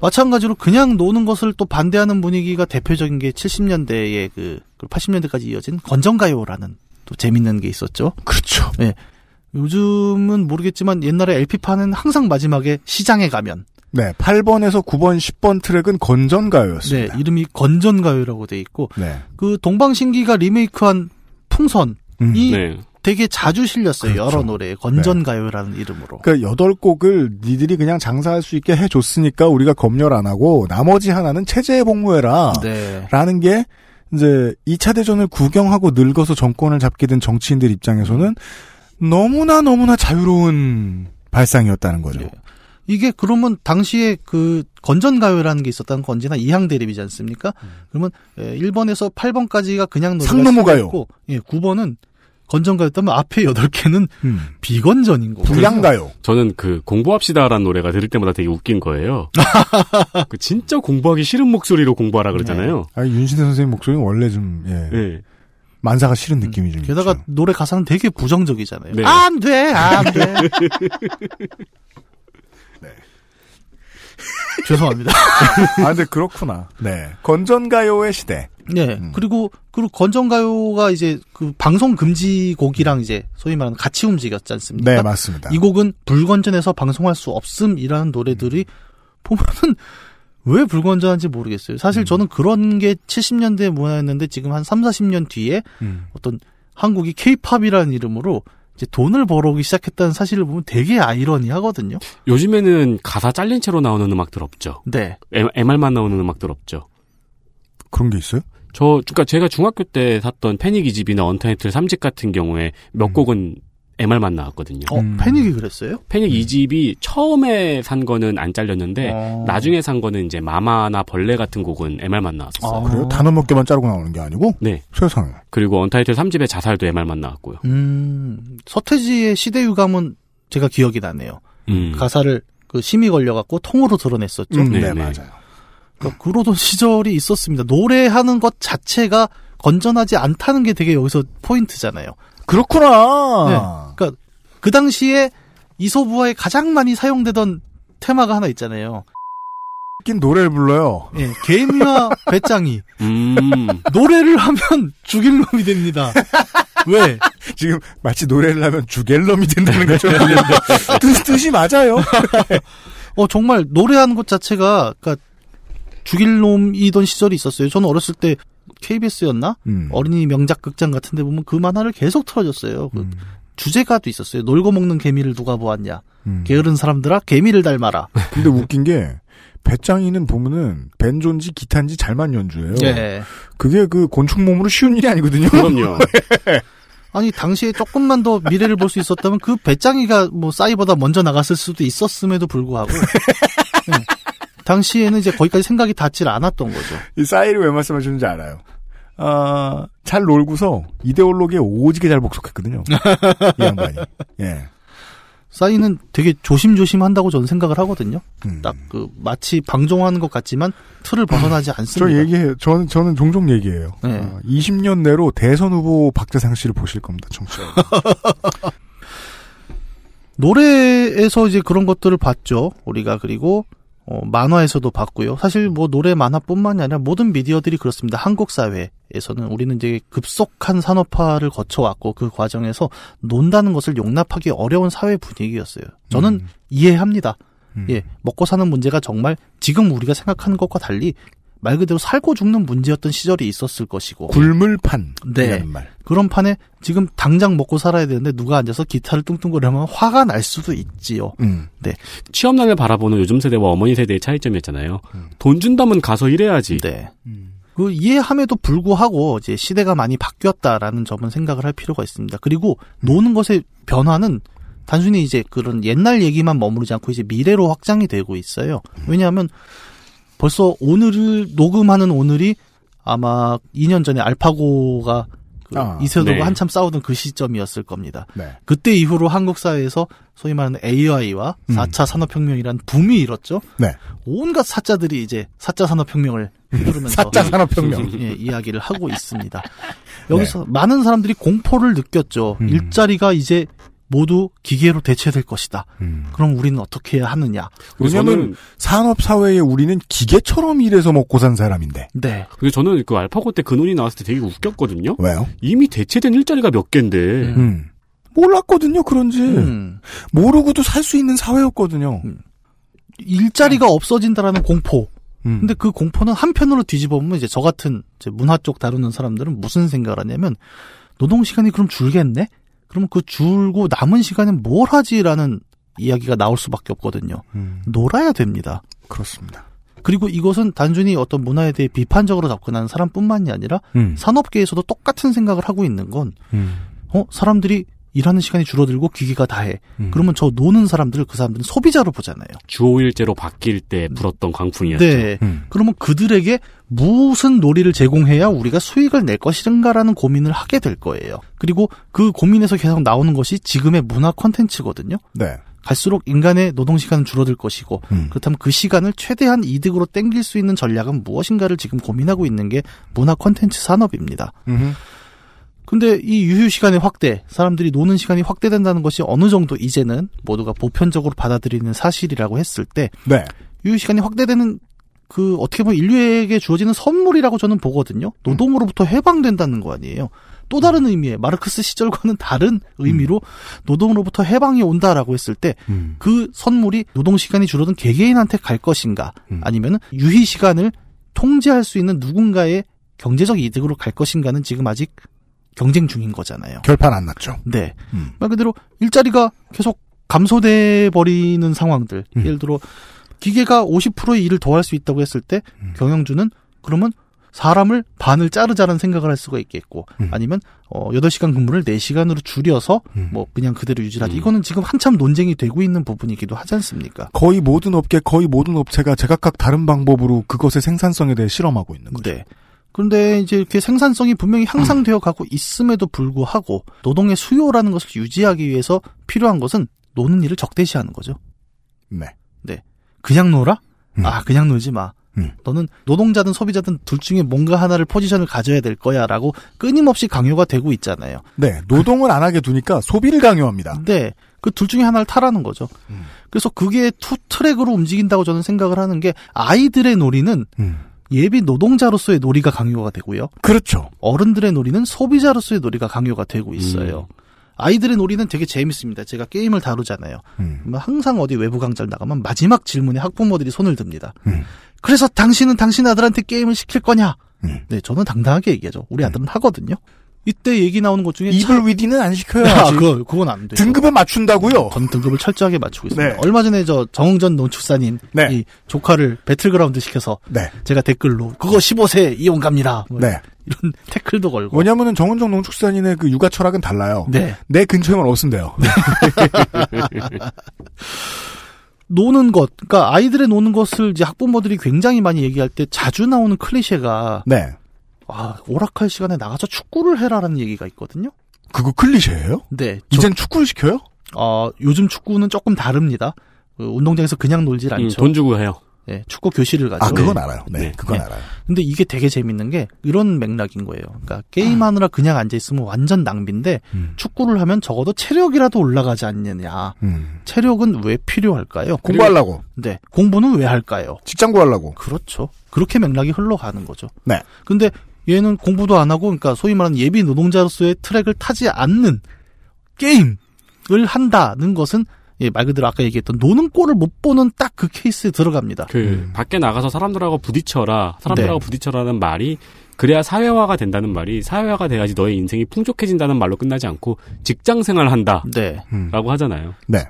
마찬가지로 그냥 노는 것을 또 반대하는 분위기가 대표적인 게 70년대에 그 80년대까지 이어진 건전가요라는 또 재밌는 게 있었죠. 그렇죠. 예. 요즘은 모르겠지만 옛날에 LP판은 항상 마지막에 시장에 가면 네. 8번에서 9번, 10번 트랙은 네, 건전가요였습니다. 이름이 건전가요라고 돼 있고 네. 그 동방신기가 리메이크한 풍선이 음. 네. 되게 자주 실렸어요. 그렇죠. 여러 노래에 건전가요라는 이름으로. 그러니까 여덟 곡을 니들이 그냥 장사할 수 있게 해줬으니까 우리가 검열 안 하고 나머지 하나는 체제에 복무해라. 네. 라는 게 이제 2차 대전을 구경하고 늙어서 정권을 잡게 된 정치인들 입장에서는 너무나 너무나 자유로운 발상이었다는 거죠. 네. 이게 그러면 당시에 그 건전가요라는 게 있었다는 건 언제나 이항 대립이지 않습니까? 그러면 에, 1번에서 8번까지가 그냥 노래가 상노무가요. 실렸고, 예, 9번은 건전가요였다면 앞에 8개는 음. 비건전인 거고. 불량가요. 저는 그 공부합시다라는 노래가 들을 때마다 되게 웃긴 거예요. 그 진짜 공부하기 싫은 목소리로 공부하라 그러잖아요. 아, 윤신혜 선생님 목소리는 원래 좀, 예. 네. 만사가 싫은 느낌이 좀 게다가 있죠. 노래 가사는 되게 부정적이잖아요. 네. 안 돼, 안 돼. 죄송합니다. 아, 근데 그렇구나. 네. 건전가요의 시대. 네. 음. 그리고, 그리고 건전가요가 이제 그 방송 금지곡이랑 이제 소위 말하는 같이 움직였지 않습니까? 네, 맞습니다. 이 곡은 불건전해서 방송할 수 없음이라는 노래들이 보면은 왜 불건전한지 모르겠어요. 음. 사실 저는 그런 게 70년대 문화였는데 지금 한 3, 40년 뒤에 음. 어떤 한국이 케이팝이라는 이름으로 이제 돈을 벌어오기 시작했다는 사실을 보면 되게 아이러니하거든요. 요즘에는 가사 잘린 채로 나오는 음악들 없죠. 네. MR만 나오는 음악들 없죠. 그런 게 있어요? 저, 그니까 제가 중학교 때 샀던 패닉 이집이나 언타이틀 3집 같은 경우에 몇 곡은 MR만 나왔거든요. 어, 음. 패닉이 그랬어요? 패닉 이 집이 처음에 산 거는 안 잘렸는데 어. 나중에 산 거는 이제 마마나 벌레 같은 곡은 MR만 나왔었어요. 아. 그래요? 단어 몇 개만 자르고 나오는 게 아니고? 네. 세상에. 그리고 언타이틀 3집의 자살도 MR만 나왔고요. 음, 서태지의 시대 유감은 제가 기억이 나네요. 음. 가사를 그 심이 걸려갖고 통으로 드러냈었죠. 음, 네, 네네. 맞아요. 그러니까 그러던 시절이 있었습니다. 노래하는 것 자체가 건전하지 않다는 게 되게 여기서 포인트잖아요. 그렇구나. 네. 그러니까 그 당시에 이소부화에 가장 많이 사용되던 테마가 하나 있잖아요. 낀 노래를 불러요. 예, 개미와 배짱이 음. 노래를 하면 죽일 놈이 됩니다. 왜? 지금 마치 노래를 하면 주갤럼이 된다는 거죠. 뜻, 뜻이 맞아요. 어 정말 노래하는 것 자체가 그러니까 죽일 놈이던 시절이 있었어요. 저는 어렸을 때 KBS였나 음. 어린이 명작 극장 같은 데 보면 그 만화를 계속 틀어줬어요. 그 음. 주제가도 있었어요. 놀고 먹는 개미를 누가 보았냐. 음. 게으른 사람들아 개미를 닮아라. 근데 웃긴 게 배짱이는 보면은 벤조인지 기타인지 잘만 연주해요. 예. 그게 그 곤충 몸으로 쉬운 일이 아니거든요. 그럼요. 아니 당시에 조금만 더 미래를 볼 수 있었다면 그 배짱이가 뭐 싸이보다 먼저 나갔을 수도 있었음에도 불구하고 예. 당시에는 이제 거기까지 생각이 닿질 않았던 거죠. 이 싸이를 왜 말씀하시는지 알아요. 아, 잘 놀고서 이데올로기에 오지게 잘 복속했거든요. 이 양반이. 예. 싸이는 되게 조심조심 한다고 저는 생각을 하거든요. 음. 딱그 마치 방종하는 것 같지만 틀을 벗어나지 저 않습니다. 얘기해요. 저는, 저는 종종 얘기해요. 네. 어, 20년 내로 대선 후보 박재상 씨를 보실 겁니다, 청취자. 노래에서 이제 그런 것들을 봤죠. 우리가 그리고 어, 만화에서도 봤고요. 사실 뭐 노래 만화뿐만이 아니라 모든 미디어들이 그렇습니다. 한국 사회에서는 우리는 이제 급속한 산업화를 거쳐왔고 그 과정에서 논다는 것을 용납하기 어려운 사회 분위기였어요. 저는 음. 이해합니다. 음. 예, 먹고 사는 문제가 정말 지금 우리가 생각하는 것과 달리 말 그대로 살고 죽는 문제였던 시절이 있었을 것이고 굴물판. 네. 그런 판에 지금 당장 먹고 살아야 되는데 누가 앉아서 기타를 뚱뚱거리면 화가 날 수도 있지요. 음. 취업난을 바라보는 요즘 세대와 어머니 세대의 차이점이었잖아요. 돈 준다면 가서 일해야지. 네. 그 이해함에도 불구하고 이제 시대가 많이 바뀌었다라는 점은 생각을 할 필요가 있습니다. 그리고 노는 것의 변화는 단순히 이제 그런 옛날 얘기만 머무르지 않고 이제 미래로 확장이 되고 있어요. 왜냐하면 벌써 오늘을 녹음하는 오늘이 아마 2년 전에 알파고가 그 아, 이세돌과 네. 한참 싸우던 그 시점이었을 겁니다. 네. 그때 이후로 한국 사회에서 소위 말하는 AI와 음. 4차 산업혁명이라는 붐이 일었죠. 네. 온갖 사자들이 이제 4차 산업혁명을 휘두르면서 사자 산업혁명. 예, 이야기를 하고 있습니다. 여기서 많은 사람들이 공포를 느꼈죠. 음. 일자리가 이제 모두 기계로 대체될 것이다. 음. 그럼 우리는 어떻게 해야 하느냐? 왜냐면 산업 사회에 우리는 기계처럼 일해서 먹고 산 사람인데. 네. 근데 저는 그 알파고 때그 논이 나왔을 때 되게 웃겼거든요. 왜요? 이미 대체된 일자리가 몇 개인데 음. 몰랐거든요, 그런지. 음. 모르고도 살 수 있는 사회였거든요. 일자리가 없어진다라는 공포. 음. 근데 그 공포는 한편으로 뒤집어 보면 이제 저 같은 이제 문화 쪽 다루는 사람들은 무슨 생각을 하냐면 노동 시간이 그럼 줄겠네? 그러면 그 줄고 남은 시간에 뭘 하지라는 이야기가 나올 수밖에 없거든요. 음. 놀아야 됩니다. 그렇습니다. 그리고 이것은 단순히 어떤 문화에 대해 비판적으로 접근하는 사람뿐만이 아니라 음. 산업계에서도 똑같은 생각을 하고 있는 건 음. 어, 사람들이 일하는 시간이 줄어들고 기계가 다 해. 음. 그러면 저 노는 사람들을 그 사람들은 소비자로 보잖아요. 주호일제로 바뀔 때 불었던 광풍이었죠. 네. 음. 그러면 그들에게 무슨 놀이를 제공해야 우리가 수익을 낼 것인가라는 고민을 하게 될 거예요. 그리고 그 고민에서 계속 나오는 것이 지금의 문화 콘텐츠거든요. 네. 갈수록 인간의 노동 시간은 줄어들 것이고 음. 그렇다면 그 시간을 최대한 이득으로 땡길 수 있는 전략은 무엇인가를 지금 고민하고 있는 게 문화 콘텐츠 산업입니다. 음흠. 근데 이 유휴 시간의 확대, 사람들이 노는 시간이 확대된다는 것이 어느 정도 이제는 모두가 보편적으로 받아들이는 사실이라고 했을 때 네. 유휴 시간이 확대되는 그 어떻게 보면 인류에게 주어지는 선물이라고 저는 보거든요. 노동으로부터 해방된다는 거 아니에요. 또 다른 의미의 마르크스 시절과는 다른 의미로 노동으로부터 해방이 온다라고 했을 때 음. 그 선물이 노동 시간이 줄어든 개개인한테 갈 것인가 음. 아니면 유희 시간을 통제할 수 있는 누군가의 경제적 이득으로 갈 것인가는 지금 아직 경쟁 중인 거잖아요. 결판 안 났죠. 네. 음. 말 그대로 일자리가 계속 감소돼 버리는 상황들. 음. 예를 들어 기계가 50%의 일을 더 할 수 있다고 했을 때 음. 경영주는 그러면 사람을 반을 자르자는 생각을 할 수가 있겠고 음. 아니면 어 8시간 근무를 4시간으로 줄여서 음. 뭐 그냥 그대로 유지하자. 음. 이거는 지금 한참 논쟁이 되고 있는 부분이기도 하지 않습니까? 거의 모든 업계, 거의 모든 업체가 제각각 다른 방법으로 그것의 생산성에 대해 실험하고 있는 거죠. 네. 그런데 이제 이렇게 생산성이 분명히 향상되어 가고 있음에도 불구하고 노동의 수요라는 것을 유지하기 위해서 필요한 것은 노는 일을 적대시하는 거죠. 네. 네. 그냥 놀아? 음. 아, 그냥 놀지 마. 음. 너는 노동자든 소비자든 둘 중에 뭔가 하나를 포지션을 가져야 될 거야 라고 끊임없이 강요가 되고 있잖아요. 네, 노동을 안 하게 두니까 소비를 강요합니다. 네. 그 둘 중에 하나를 타라는 거죠. 음. 그래서 그게 two track으로 움직인다고 저는 생각을 하는 게 아이들의 놀이는 음. 예비 노동자로서의 놀이가 강요가 되고요. 그렇죠. 어른들의 놀이는 소비자로서의 놀이가 강요가 되고 있어요. 아이들의 놀이는 되게 재밌습니다. 제가 게임을 다루잖아요. 음. 그러면 항상 어디 외부 강좌를 나가면 마지막 질문에 학부모들이 손을 듭니다. 음. 그래서 당신은 당신 아들한테 게임을 시킬 거냐? 음. 네, 저는 당당하게 얘기하죠. 우리 아들은 하거든요. 이때 얘기 나오는 것 중에 이블 위디는 안 시켜요. 아. 그거 그건 안 돼요. 등급에 맞춘다고요? 전 등급을 철저하게 맞추고 있습니다. 네. 얼마 전에 저 정웅전 농축산인 네. 이 조카를 배틀그라운드 시켜서 네. 제가 댓글로 그거 15세 이용 갑니다. 뭐 네. 이런 태클도 걸고. 뭐냐면은 정은정 농축산인의 그 육아 철학은 달라요. 네. 내 근처에만 없으면 돼요. 노는 것, 그러니까 아이들의 노는 것을 이제 학부모들이 굉장히 많이 얘기할 때 자주 나오는 클리셰가 네. 아 오락할 시간에 나가서 축구를 해라라는 얘기가 있거든요. 그거 클리셰예요? 네. 이젠 축구를 시켜요? 어 요즘 축구는 조금 다릅니다. 그 운동장에서 그냥 놀질 음, 않죠. 돈 주고 해요. 네, 축구 교실을 가죠. 아, 그건 네. 알아요. 네, 네. 그건 네. 알아요. 근데 이게 되게 재밌는 게 이런 맥락인 거예요. 그러니까 게임하느라 그냥 앉아 있으면 완전 낭비인데 음. 축구를 하면 적어도 체력이라도 올라가지 않느냐. 음. 체력은 왜 필요할까요? 공부하려고. 네, 공부는 왜 할까요? 직장 구하려고. 그렇죠. 그렇게 맥락이 흘러가는 거죠. 네. 근데 얘는 공부도 안 하고, 그러니까 소위 말하는 예비 노동자로서의 트랙을 타지 않는 게임을 한다는 것은 예, 말 그대로 아까 얘기했던 노는 꼴을 못 보는 딱 그 케이스에 들어갑니다. 그 음. 밖에 나가서 사람들하고 부딪혀라. 사람들하고 네. 부딪혀라는 말이 그래야 사회화가 된다는 말이 사회화가 돼야지 너의 인생이 풍족해진다는 말로 끝나지 않고 직장 생활한다라고 네. 음. 하잖아요. 네.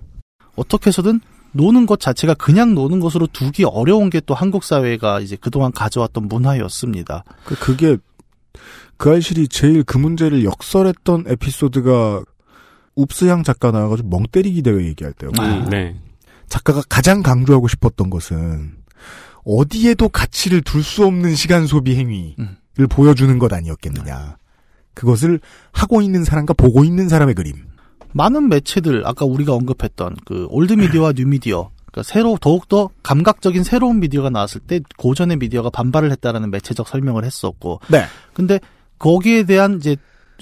어떻게 해서든 노는 것 자체가 그냥 노는 것으로 두기 어려운 게 또 한국 사회가 이제 그동안 가져왔던 문화였습니다. 그, 그게 그 알실이 제일 그 문제를 역설했던 에피소드가 웁스양 작가 나와가지고 멍 때리기 대회 얘기할 때요. 음, 네. 작가가 가장 강조하고 싶었던 것은 어디에도 가치를 둘 수 없는 시간 소비 행위를 음. 보여주는 것 아니었겠느냐. 그것을 하고 있는 사람과 보고 있는 사람의 그림. 많은 매체들 아까 우리가 언급했던 그 old media와 뉴 미디어 그러니까 새로 더욱더 감각적인 새로운 미디어가 나왔을 때 고전의 미디어가 반발을 했다라는 매체적 설명을 했었고 네. 근데 거기에 대한 이제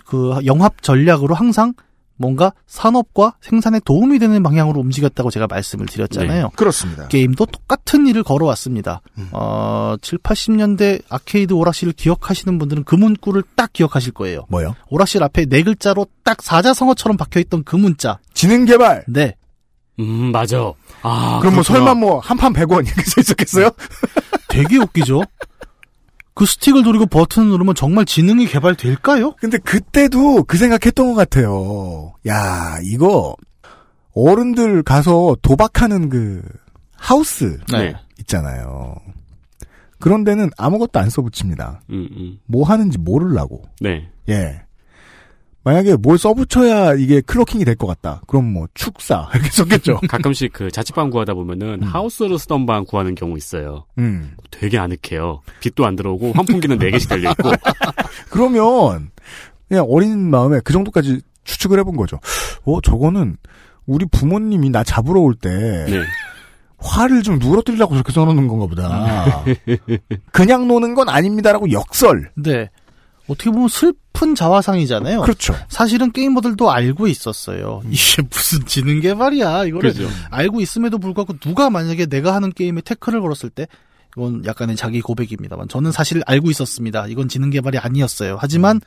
그 영합 전략으로 항상 뭔가 산업과 생산에 도움이 되는 방향으로 움직였다고 제가 말씀을 드렸잖아요. 그렇습니다. 게임도 똑같은 일을 걸어왔습니다. 음. 어, 7, 80년대 아케이드 오락실을 기억하시는 분들은 그 문구를 딱 기억하실 거예요. 뭐요? 오락실 앞에 네 글자로 딱 사자성어처럼 박혀있던 그 문자. 지능 개발. 네. 음, 맞아. 아, 그럼 뭐 그렇구나. 설마 뭐 한 판 100원 이렇게 써 있었겠어요? 되게 웃기죠? 그 스틱을 누르고 버튼을 누르면 정말 지능이 개발될까요? 근데 그때도 그 생각했던 것 같아요. 야, 이거 어른들 가서 도박하는 그 하우스 네. 있잖아요. 그런 데는 아무것도 안 써붙입니다. 음, 음. 뭐 하는지 모르려고. 네. 예. 만약에 뭘 써붙여야 이게 클로킹이 될 것 같다. 그럼 뭐 축사 이렇게 썼겠죠. 가끔씩 그 자취방 구하다 보면은 하우스로 쓰던 방 구하는 경우 있어요. 음. 되게 아늑해요. 빛도 안 들어오고 환풍기는 4개씩 달려 있고. 그러면 그냥 어린 마음에 그 정도까지 추측을 해본 거죠. 어, 저거는 우리 부모님이 나 잡으러 올때 네. 화를 좀 누러뜨리려고 저렇게 써놓는 건가 보다. 그냥 노는 건 아닙니다라고 역설. 네. 어떻게 보면 슬픈 자화상이잖아요. 그렇죠. 사실은 게이머들도 알고 있었어요. 이게 무슨 지능 개발이야. 이거를 그죠. 알고 있음에도 불구하고 누가 만약에 내가 하는 게임에 태클을 걸었을 때 이건 약간의 자기 고백입니다만 저는 사실 알고 있었습니다. 이건 지능 개발이 아니었어요. 하지만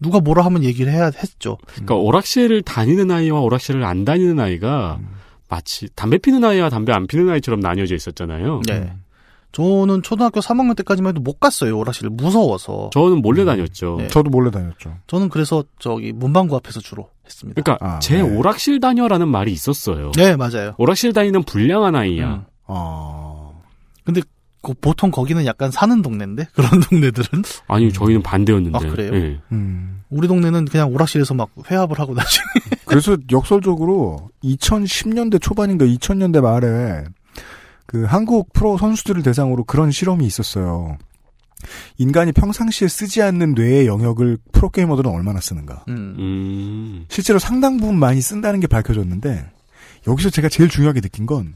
누가 뭐라 하면 얘기를 해야 했죠. 그러니까 오락실을 다니는 아이와 오락실을 안 다니는 아이가 마치 담배 피는 아이와 담배 안 피는 아이처럼 나뉘어져 있었잖아요. 네. 저는 초등학교 3학년 때까지만 해도 못 갔어요. 오락실을 무서워서. 저는 몰래 다녔죠. 네. 저도 몰래 다녔죠. 저는 그래서 저기 문방구 앞에서 주로 했습니다. 그러니까 아, 제 네. 오락실 다녀라는 말이 있었어요. 네, 맞아요. 오락실 다니는 불량한 아이야. 음. 어. 근데 그 보통 거기는 약간 사는 동네인데 그런 동네들은 아니 저희는 반대였는데. 아, 그래요? 예. 음. 우리 동네는 그냥 오락실에서 막 회합을 하고 나중에 그래서 역설적으로 2010년대 초반인가 2000년대 말에 그 한국 프로 선수들을 대상으로 그런 실험이 있었어요. 인간이 평상시에 쓰지 않는 뇌의 영역을 프로게이머들은 얼마나 쓰는가. 음. 음. 실제로 상당 부분 많이 쓴다는 게 밝혀졌는데 여기서 제가 제일 중요하게 느낀 건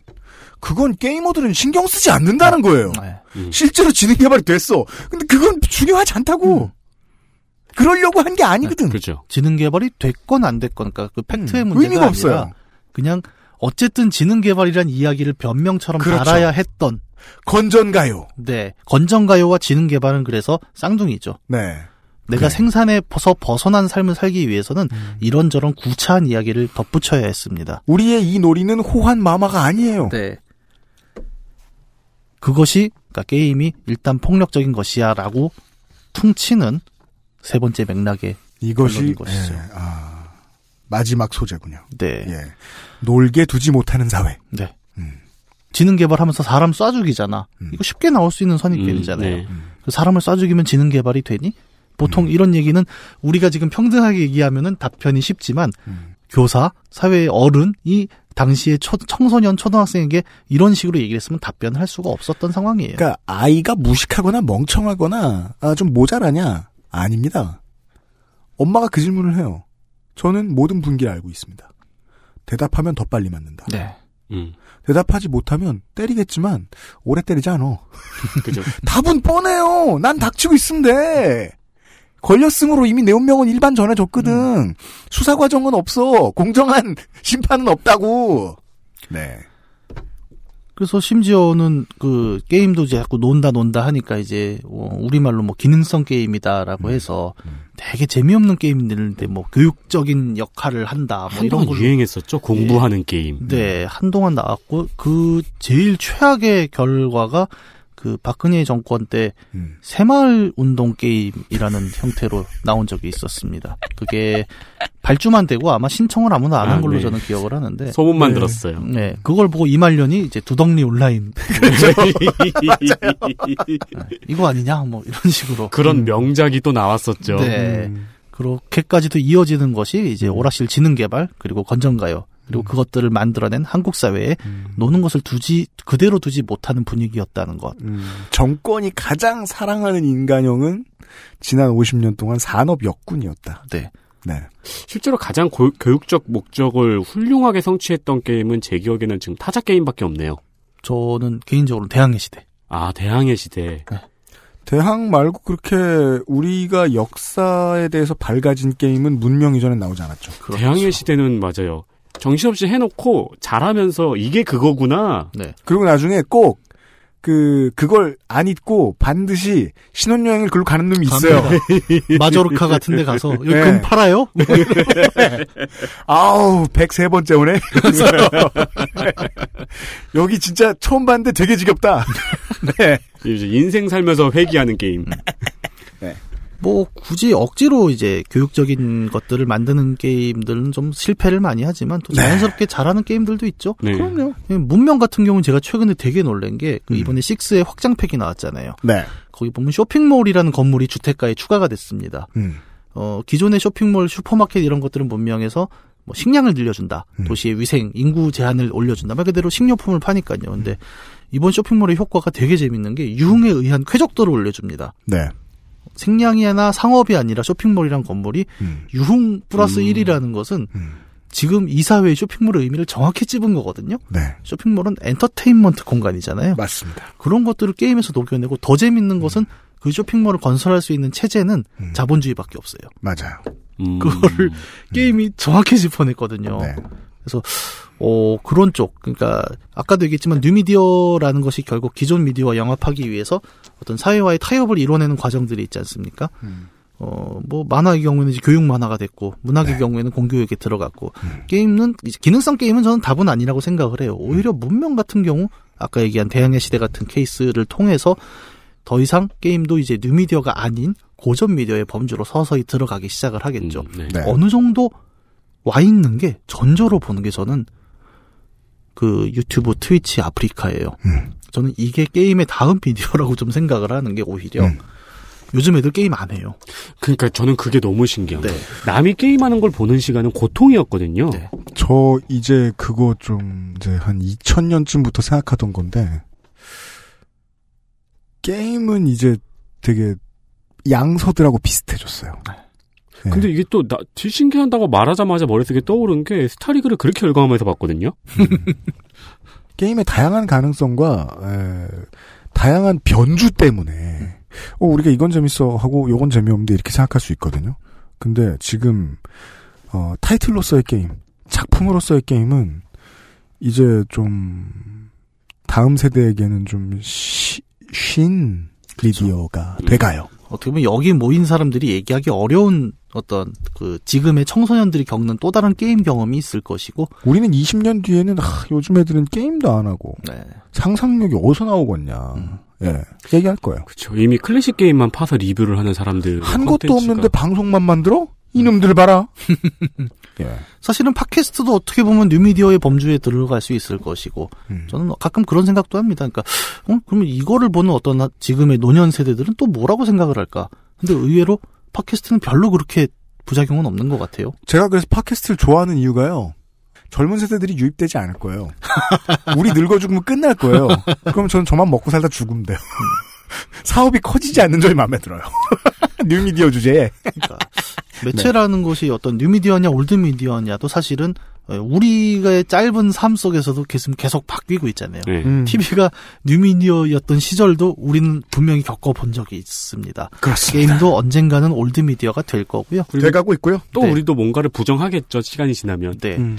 그건 게이머들은 신경 쓰지 않는다는 거예요. 네. 음. 실제로 지능 개발이 됐어. 근데 그건 중요하지 않다고. 그러려고 한 게 아니거든. 그렇죠. 지능 개발이 됐건 안 됐건 그러니까 그 팩트의 문제가 의미가 아니라 없어요. 그냥 어쨌든 지능 개발이란 이야기를 변명처럼 그렇죠. 달아야 했던 건전가요. 네 건전가요와 지능 개발은 그래서 쌍둥이죠. 네. 내가 그래. 생산에서 벗어난 삶을 살기 위해서는 음. 이런저런 구차한 이야기를 덧붙여야 했습니다. 우리의 이 놀이는 호환 마마가 아니에요. 네. 그것이 그러니까 게임이 일단 폭력적인 것이야라고 퉁치는 세 번째 맥락의 이것이 것이죠. 예, 아, 마지막 소재군요. 네. 예. 놀게 두지 못하는 사회. 네. 지능 개발하면서 사람 쏴 죽이잖아. 음. 이거 쉽게 나올 수 있는 선입견이잖아요. 네. 그 사람을 쏴 죽이면 지능 개발이 되니? 보통 이런 얘기는 우리가 지금 평등하게 얘기하면은 답변이 쉽지만 음. 교사, 사회의 어른이 당시에 초- 청소년, 초등학생에게 이런 식으로 얘기를 했으면 답변을 할 수가 없었던 상황이에요. 그러니까 아이가 무식하거나 멍청하거나 아, 좀 모자라냐? 아닙니다. 엄마가 그 질문을 해요. 저는 모든 분기를 알고 있습니다. 대답하면 더 빨리 맞는다. 네. 음. 대답하지 못하면 때리겠지만 오래 때리지 않아. 그죠. 답은 뻔해요. 난 닥치고 있으면 돼. 걸렸으므로 이미 내 운명은 일반 전해졌거든. 수사 과정은 없어. 공정한 심판은 없다고. 네. 그래서 심지어는 그 게임도 이제 자꾸 논다 논다 하니까 이제 어, 우리말로 뭐 기능성 게임이다라고 음. 해서 되게 재미없는 게임들인데 뭐 교육적인 역할을 한다 뭐 이런 한동안 걸로 유행했었죠. 공부하는 게임. 네, 한동안 나왔고 그 제일 최악의 결과가 그 박근혜 정권 때 음. 새마을 운동 게임이라는 형태로 나온 적이 있었습니다. 그게 발주만 되고 아마 신청을 아무나 안한 아, 걸로 네. 저는 기억을 하는데 소문만 네. 들었어요. 네, 그걸 보고 이말년이 이제 두덩리 온라인 이거 아니냐 뭐 이런 식으로 그런 명작이 또 나왔었죠. 네. 음. 그렇게까지도 이어지는 것이 이제 오락실 지능 개발 그리고 건전가요 그리고 그것들을 만들어낸 한국 사회에 노는 것을 두지 그대로 두지 못하는 분위기였다는 것. 음, 정권이 가장 사랑하는 인간형은 지난 50년 동안 산업 역군이었다. 네. 네. 실제로 가장 고- 교육적 목적을 훌륭하게 성취했던 게임은 제 기억에는 지금 타자 게임밖에 없네요. 저는 개인적으로 대항해 시대. 아 대항해 시대. 대항 말고 그렇게 우리가 역사에 대해서 밝아진 게임은 문명 이전에 나오지 않았죠. 그렇죠. 대항해 시대는 맞아요. 정신없이 해놓고 잘하면서 이게 그거구나. 네. 그리고 나중에 꼭 그, 그걸 안 잊고 반드시 신혼여행을 글로 가는 놈이 있어요. 마조르카 같은 데 가서 여기 네. 금 팔아요? 아우, 103번째 오네? 여기 진짜 처음 봤는데 되게 지겹다. 네. 이제 인생 살면서 회귀하는 게임. 뭐 굳이 억지로 이제 교육적인 것들을 만드는 게임들은 좀 실패를 많이 하지만 또 네. 자연스럽게 잘하는 게임들도 있죠. 네. 그럼요. 문명 같은 경우는 제가 최근에 되게 놀란 게그 음. 이번에 6의 확장팩이 나왔잖아요. 네. 거기 보면 쇼핑몰이라는 건물이 주택가에 추가가 됐습니다. 음. 어, 기존의 쇼핑몰, 슈퍼마켓 이런 것들은 문명에서 뭐 식량을 늘려준다. 음. 도시의 위생, 인구 제한을 올려준다. 말 그대로 식료품을 파니까요. 근데 이번 쇼핑몰의 효과가 되게 재밌는 게 유흥에 의한 쾌적도를 올려줍니다. 네. 식량이나 상업이 아니라 쇼핑몰이란 건물이 음. 유흥 플러스 음. 1이라는 것은 음. 지금 이 사회의 쇼핑몰의 의미를 정확히 찝은 거거든요. 네. 쇼핑몰은 엔터테인먼트 공간이잖아요. 맞습니다. 그런 것들을 게임에서 녹여내고 더 재밌는 것은 그 쇼핑몰을 건설할 수 있는 체제는 음. 자본주의밖에 없어요. 맞아요. 음. 그거를 게임이 정확히 짚어냈거든요. 네. 그래서 어 그런 쪽 그러니까 아까도 얘기했지만 뉴미디어라는 것이 결국 기존 미디어와 영합하기 위해서 어떤 사회와의 타협을 이뤄내는 과정들이 있지 않습니까? 음. 어뭐 만화의 경우에는 이제 교육 만화가 됐고 문학의 네. 경우에는 공교육에 들어갔고 음. 게임은 이제 기능성 게임은 저는 답은 아니라고 생각을 해요. 오히려 문명 같은 경우 아까 얘기한 대항해 시대 같은 케이스를 통해서 더 이상 게임도 이제 뉴미디어가 아닌 고전 미디어의 범주로 서서히 들어가기 시작을 하겠죠. 음, 네. 네. 어느 정도 와 있는 게 전조로 보는 게 저는 그 유튜브 트위치 아프리카예요. 음. 저는 이게 게임의 다음 미디어라고 좀 생각을 하는 게 오히려 음. 요즘 애들 게임 안 해요. 그러니까 저는 그게 너무 신기한 네. 거예요. 남이 게임하는 걸 보는 시간은 고통이었거든요. 네. 저 이제 그거 좀 이제 한 2000년쯤부터 생각하던 건데 게임은 이제 되게 양서들하고 비슷해졌어요. 네. 근데 이게 또 나, 신기하다고 말하자마자 머릿속에 떠오른 게 스타리그를 그렇게 열광하면서 봤거든요. 게임의 다양한 가능성과 에, 다양한 변주 때문에 어, 우리가 이건 재밌어 하고 요건 재미없는데 이렇게 생각할 수 있거든요. 근데 지금 어, 타이틀로서의 게임, 작품으로서의 게임은 이제 좀 다음 세대에게는 좀 쉬, 쉰 미디어가 돼가요. 어떻게 보면 여기 모인 사람들이 얘기하기 어려운 어떤 그 지금의 청소년들이 겪는 또 다른 게임 경험이 있을 것이고 우리는 20년 뒤에는 아, 요즘 애들은 게임도 안 하고 네. 상상력이 어디서 나오겠냐. 예, 얘기할 거예요. 그렇죠. 이미 클래식 게임만 파서 리뷰를 하는 사람들 한 것도 없는데 방송만 만들어? 이놈들 봐라. 예. 사실은 팟캐스트도 어떻게 보면 뉴미디어의 범주에 들어갈 수 있을 것이고 음. 저는 가끔 그런 생각도 합니다. 그러니까 어? 그러면 이거를 보는 어떤 지금의 노년 세대들은 또 뭐라고 생각을 할까? 근데 의외로 팟캐스트는 별로 그렇게 부작용은 없는 것 같아요. 제가 그래서 팟캐스트를 좋아하는 이유가요. 젊은 세대들이 유입되지 않을 거예요. 우리 늙어 죽으면 끝날 거예요. 그럼 저는 저만 먹고 살다 죽으면 돼요. 사업이 커지지 않는 점이 마음에 들어요. 뉴미디어 주제에. 그러니까 매체라는 것이 어떤 뉴미디어냐 올드미디어냐도 사실은 어, 우리의 짧은 삶 속에서도 계속 계속 바뀌고 있잖아요. 네. 음. TV가 뉴미디어였던 시절도 우리는 분명히 겪어본 적이 있습니다. 그렇습니다. 게임도 언젠가는 올드미디어가 될 거고요. 돼가고 있고요. 또 네. 우리도 뭔가를 부정하겠죠. 시간이 지나면. 네. 음.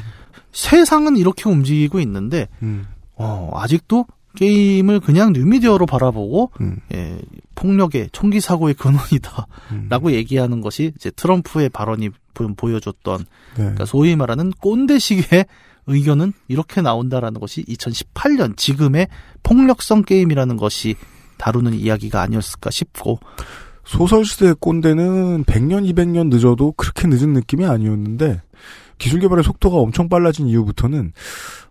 세상은 이렇게 움직이고 있는데 음. 어, 아직도 게임을 그냥 뉴미디어로 바라보고 음. 예, 폭력의 총기 사고의 근원이다라고 음. 얘기하는 것이 이제 트럼프의 발언이 보- 보여줬던 네. 그러니까 소위 말하는 꼰대식의 의견은 이렇게 나온다라는 것이 2018년 지금의 폭력성 게임이라는 것이 다루는 이야기가 아니었을까 싶고 소설 시대의 꼰대는 100년, 200년 늦어도 그렇게 늦은 느낌이 아니었는데 기술 개발의 속도가 엄청 빨라진 이후부터는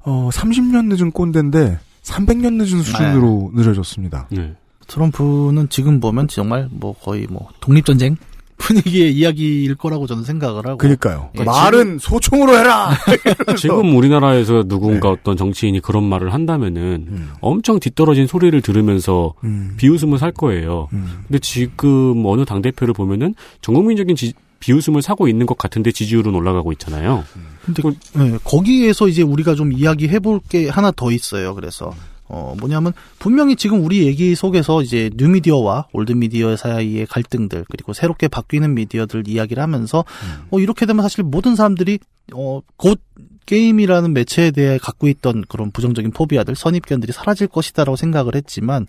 어, 30년 늦은 꼰대인데 300년 늦은 수준으로 늦어졌습니다. 네. 트럼프는 지금 보면 정말 뭐 거의 뭐 독립전쟁 분위기의 이야기일 거라고 저는 생각을 하고 그러니까요. 예, 말은 소총으로 해라. 지금 우리나라에서 누군가 어떤 정치인이 그런 말을 한다면은 음. 엄청 뒤떨어진 소리를 들으면서 음. 비웃음을 살 거예요. 음. 근데 지금 어느 당 대표를 보면은 전국민적인 지- 비웃음을 사고 있는 것 같은데 지지율은 올라가고 있잖아요. 근데 예, 거기에서 이제 우리가 좀 이야기해 볼 게 하나 더 있어요. 그래서 어 뭐냐면 분명히 지금 우리 얘기 속에서 이제 뉴미디어와 올드미디어 사이의 갈등들 그리고 새롭게 바뀌는 미디어들 이야기를 하면서 어 이렇게 되면 사실 모든 사람들이 어 곧 게임이라는 매체에 대해 갖고 있던 그런 부정적인 포비아들 선입견들이 사라질 것이다라고 생각을 했지만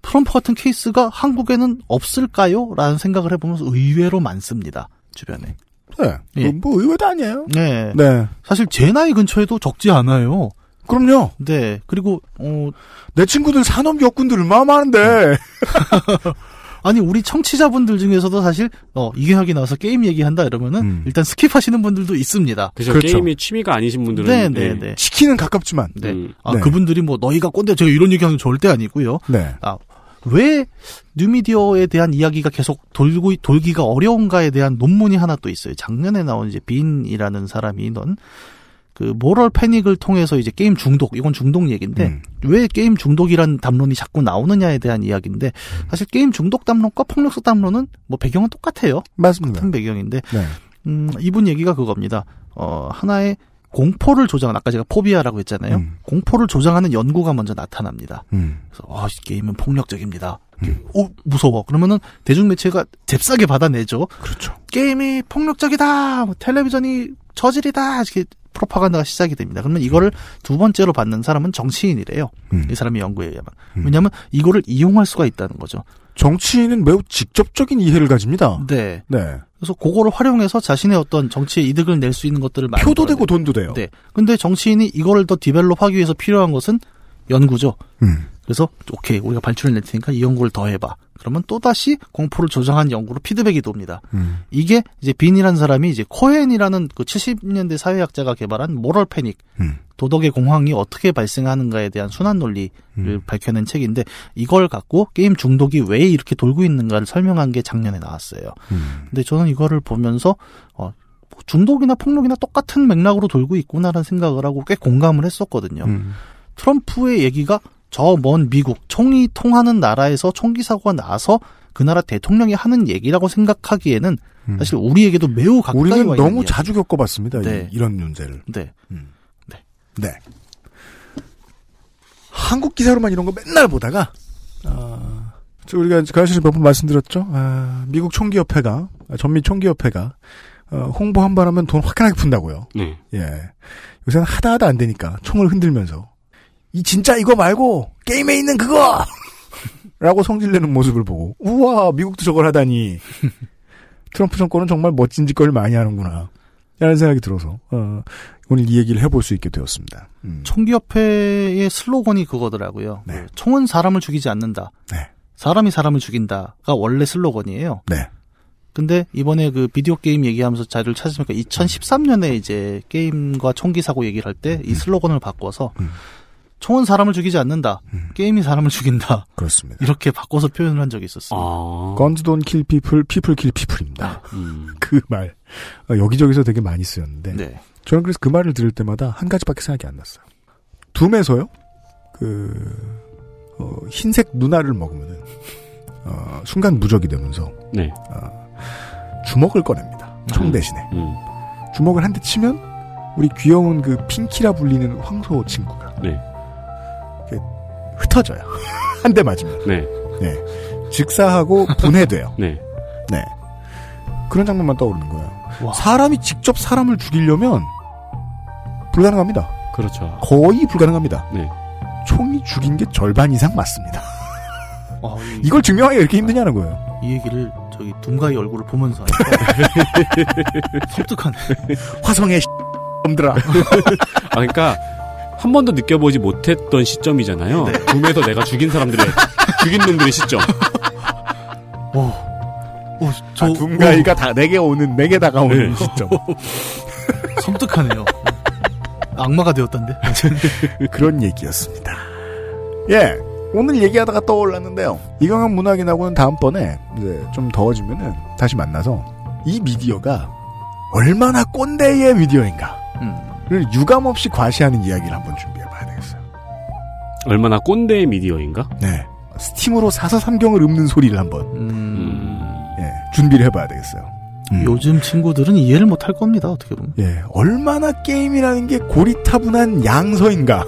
트럼프 같은 케이스가 한국에는 없을까요? 라는 생각을 해보면서 의외로 많습니다. 주변에. 네. 예. 뭐, 뭐 의외도 아니에요. 네. 네. 사실 제 나이 근처에도 적지 않아요. 그럼요. 네. 그리고 어 내 친구들 산업 역군들 얼마나 많은데. 아니 우리 청취자분들 중에서도 사실 어 이경혁이 나와서 게임 얘기한다 이러면은 음. 일단 skip하시는 분들도 있습니다. 그래서 그렇죠. 게임이 취미가 아니신 분들은 네, 네, 네. 시키는 가깝지만. 네. 음. 아 네. 그분들이 뭐 너희가 꼰대 제가 이런 얘기하는 건 절대 아니고요. 네. 아 왜 뉴미디어에 대한 이야기가 계속 돌고 돌기가 어려운가에 대한 논문이 하나 또 있어요. 작년에 나온 이제 빈이라는 사람이 넌 그 moral panic을 통해서 이제 게임 중독 이건 중독 얘기인데 음. 왜 게임 중독이란 담론이 자꾸 나오느냐에 대한 이야기인데 사실 게임 중독 담론과 폭력성 담론은 뭐 배경은 똑같아요. 맞습니다. 같은 배경인데 네. 음, 이분 얘기가 그겁니다. 어, 하나의 공포를 조장한 아까 제가 phobia라고 했잖아요. 음. 공포를 조장하는 연구가 먼저 나타납니다. 음. 그래서 아, 이 게임은 폭력적입니다. 오, 무서워. 그러면은 대중 매체가 잽싸게 받아내죠. 그렇죠. 게임이 폭력적이다. 뭐 텔레비전이 저질이다. 이렇게 프로파간다가 시작이 됩니다. 그러면 이거를 두 번째로 받는 사람은 정치인이래요. 음. 이 사람의 연구에 의하면. 음. 왜냐하면 이거를 이용할 수가 있다는 거죠. 정치인은 매우 직접적인 이해를 가집니다. 네. 네. 그래서 그거를 활용해서 자신의 어떤 정치의 이득을 낼 수 있는 것들을 많이 표도. 되고 돈도 돼요. 네. 근데 정치인이 이거를 더 디벨롭하기 위해서 필요한 것은 연구죠. 음. 그래서 오케이 우리가 발주를 낼 테니까 이 연구를 더 해봐. 그러면 또 다시 공포를 조장한 연구로 피드백이 돕니다. 음. 이게 이제 빈이라는 사람이 이제 코헨이라는 그 70년대 사회학자가 개발한 moral panic 음. 도덕의 공황이 어떻게 발생하는가에 대한 순환 논리를 음. 밝혀낸 책인데 이걸 갖고 게임 중독이 왜 이렇게 돌고 있는가를 설명한 게 작년에 나왔어요. 음. 근데 저는 이거를 보면서 어, 중독이나 폭력이나 똑같은 맥락으로 돌고 있구나라는 생각을 하고 꽤 공감을 했었거든요. 음. 트럼프의 얘기가 저 먼 미국 총이 통하는 나라에서 총기 사고가 나서 그 나라 대통령이 하는 얘기라고 생각하기에는 음. 사실 우리에게도 매우 가까이 우리는 와 있는 너무 이야기. 자주 겪어봤습니다. 이- 네. 이런 문제를. 네. 네. 한국 기사로만 이런 거 맨날 보다가 아, 저 우리가 가시에 몇번 말씀드렸죠. 아, 미국 총기협회가 아, 전미 총기협회가 어, 홍보 한 번 하면 돈 화끈하게 푼다고요. 네. 예. 요새는 하다 하다 안 되니까 총을 흔들면서 이 진짜 이거 말고 게임에 있는 그거 라고 성질내는 모습을 보고 우와 미국도 저걸 하다니 트럼프 정권은 정말 멋진 짓거리를 많이 하는구나 라는 생각이 들어서 어, 오늘 이 얘기를 해볼 수 있게 되었습니다. 음. 총기협회의 슬로건이 그거더라고요. 그 총은 사람을 죽이지 않는다. 네. 사람이 사람을 죽인다가 원래 슬로건이에요. 네. 근데 이번에 그 비디오 게임 얘기하면서 자료를 찾으니까 2013년에 이제 게임과 총기 사고 얘기를 할 때이 슬로건을 바꿔서 총은 사람을 죽이지 않는다. 게임이 사람을 죽인다. 그렇습니다. 이렇게 바꿔서 표현을 한 적이 있었어요. Guns don't kill people, people kill people입니다. 그 말. 어, 여기저기서 되게 많이 쓰였는데. 네. 저는 그래서 그 말을 들을 때마다 한 가지밖에 생각이 안 났어요. 둠에서요, 그, 어, 흰색 누나를 먹으면은, 어, 순간 무적이 되면서, 네. 어, 주먹을 꺼냅니다. 총 음. 대신에. 음. 주먹을 한 대 치면, 우리 귀여운 그 핑키라 불리는 황소 친구가. 네. 흩어져요. 한 대 맞으면. 네. 네. 즉사하고 분해돼요. 네. 네. 그런 장면만 떠오르는 거예요. 사람이 직접 사람을 죽이려면 불가능합니다. 그렇죠. 거의 불가능합니다. 네. 총이 죽인 게 절반 이상 맞습니다. 와, 이, 이걸 증명하기가 이렇게 힘드냐는 거예요. 이 얘기를 저기 둠가의 얼굴을 보면서 하니까 섬뜩하네. 화성의 놈들아. 아, 그러니까 한 번도 느껴보지 못했던 시점이잖아요. 네. 둠에서 내가 죽인 사람들의 죽인 놈들의 시점. 오, 저 아, 둠가이가 다 내게 오는 내게 다가오는 네. 시점. 섬뜩하네요. 악마가 되었던데. 그런 얘기였습니다. 예. 오늘 얘기하다가 떠올랐는데요. 이강한 문학인하고는 다음번에 이제 좀 더워지면은 다시 만나서 이 미디어가 얼마나 꼰대의 미디어인가 를 음. 유감 없이 과시하는 이야기를 한번 준비해봐야 되겠어요. 얼마나 꼰대의 미디어인가? 네. 스팀으로 사서 삼경을 읊는 소리를 한번 음. 예, 준비를 해봐야 되겠어요. 요즘 친구들은 이해를 못할 겁니다. 어떻게 보면. 예, 얼마나 게임이라는 게 고리타분한 양서인가.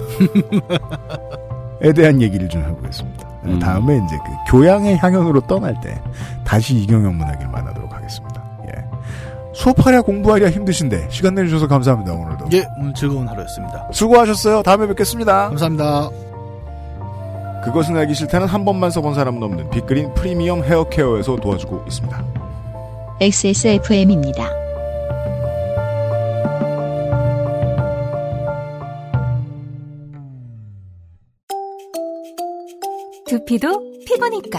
에 대한 얘기를 좀 해보겠습니다. 음. 다음에 이제 그 교양의 향연으로 떠날 때 다시 이경영 문학을 만나도록 하겠습니다. 예. 수업하랴 공부하랴 힘드신데 시간 내주셔서 감사합니다. 오늘도. 예, 오늘 즐거운 하루였습니다. 수고하셨어요. 다음에 뵙겠습니다. 감사합니다. 그것은 알기 싫다는 한 번만 써본 사람 넘는 빅그린 프리미엄 헤어케어에서 도와주고 있습니다. XSFM입니다. 두피도 피부니까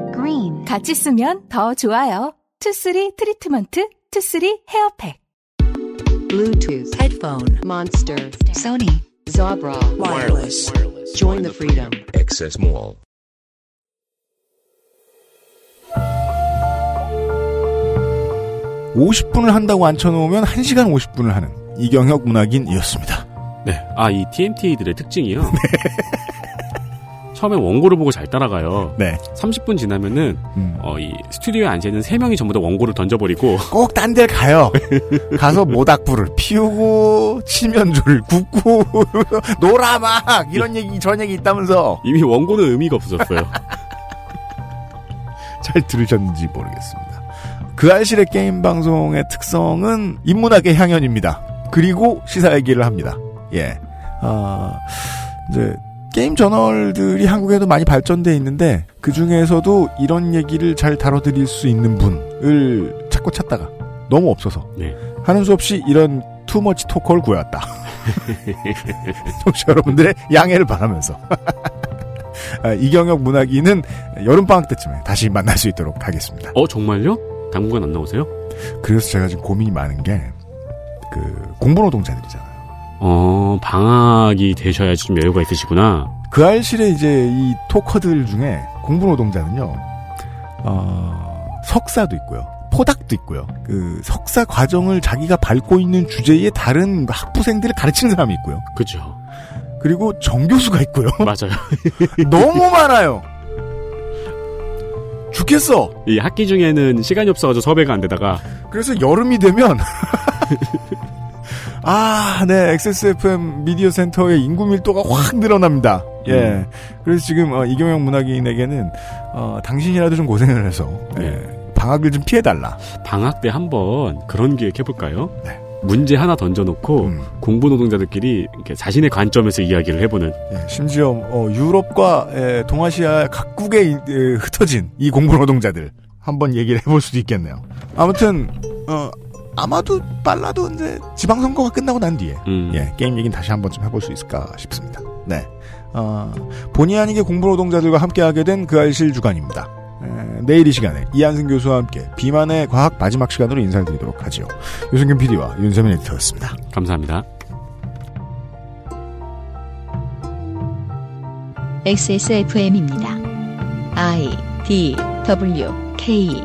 Green 같이 쓰면 더 좋아요. 투쓰리 트리트먼트 투쓰리 헤어팩 Bluetooth, headphone, Monster, Sony Jabra, wireless. Join the freedom. XS Mall. 오십 분을 한다고 앉혀놓으면 1시간 50분을 하는 이경혁 문학인이었습니다. 네. 아, 이 TMT들의 특징이요. 처음에 원고를 보고 잘 따라가요. 네. 30분 지나면은 음. 어, 이 스튜디오에 앉아 있는 세 명이 전부 다 원고를 던져버리고 꼭 딴 데를 가요. 가서 모닥불을 피우고 칠면조를 굽고 놀아 막 이런 얘기 저런 얘기 있다면서 이미 원고는 의미가 없어졌어요. 잘 들으셨는지 모르겠습니다. 그 알실의 게임 방송의 특성은 인문학의 향연입니다. 그리고 시사 얘기를 합니다. 예. 아, 이제 게임 저널들이 한국에도 많이 발전돼 있는데 그 중에서도 이런 얘기를 잘 다뤄드릴 수 있는 분을 찾고 찾다가 너무 없어서 네. 하는 수 없이 이런 투머치 토커를 구해왔다. 청취자 여러분들의 양해를 바라면서 아, 이경혁 문학인은 여름 방학 때쯤에 다시 만날 수 있도록 하겠습니다. 어, 정말요? 당분간 안 나오세요? 그래서 제가 지금 고민이 많은 게 그 공부노동자들이잖아요. 어, 방학이 되셔야지 좀 여유가 있으시구나. 그 알실의 이제 이 토커들 중에 공부 노동자는요, 어, 석사도 있고요. 포닥도 있고요. 그 석사 과정을 자기가 밟고 있는 주제의 다른 학부생들을 가르치는 사람이 있고요. 그죠. 그리고 정교수가 있고요. 맞아요. 너무 많아요. 죽겠어. 이 학기 중에는 시간이 없어가지고 섭외가 안 되다가 그래서 여름이 되면 아, 네, XSFM 미디어 센터의 인구 밀도가 확 늘어납니다. 예. 음. 그래서 지금 어, 이경영 문학인에게는 어, 당신이라도 좀 고생을 해서 예, 방학을 좀 피해달라. 방학 때 한번 그런 기획 해볼까요? 네. 문제 하나 던져놓고 음. 공부 노동자들끼리 이렇게 자신의 관점에서 이야기를 해보는 예, 심지어 어, 유럽과 에, 동아시아 각국에 이- 에, 흩어진 이 공부 노동자들 한번 얘기를 해볼 수도 있겠네요. 아무튼 어, 아마도 빨라도 이제 지방선거가 끝나고 난 뒤에 음. 예, 게임 얘기는 다시 한번 좀 해볼 수 있을까 싶습니다. 네. 어, 본의 아니게 공부 노동자들과 함께하게 된 그 알실 주간입니다. 에, 내일 이 시간에 이한승 교수와 함께 비만의 과학 마지막 시간으로 인사드리도록 하죠. 유승균 PD와 윤세민 에디터였습니다. 감사합니다. XSFM입니다. I D W K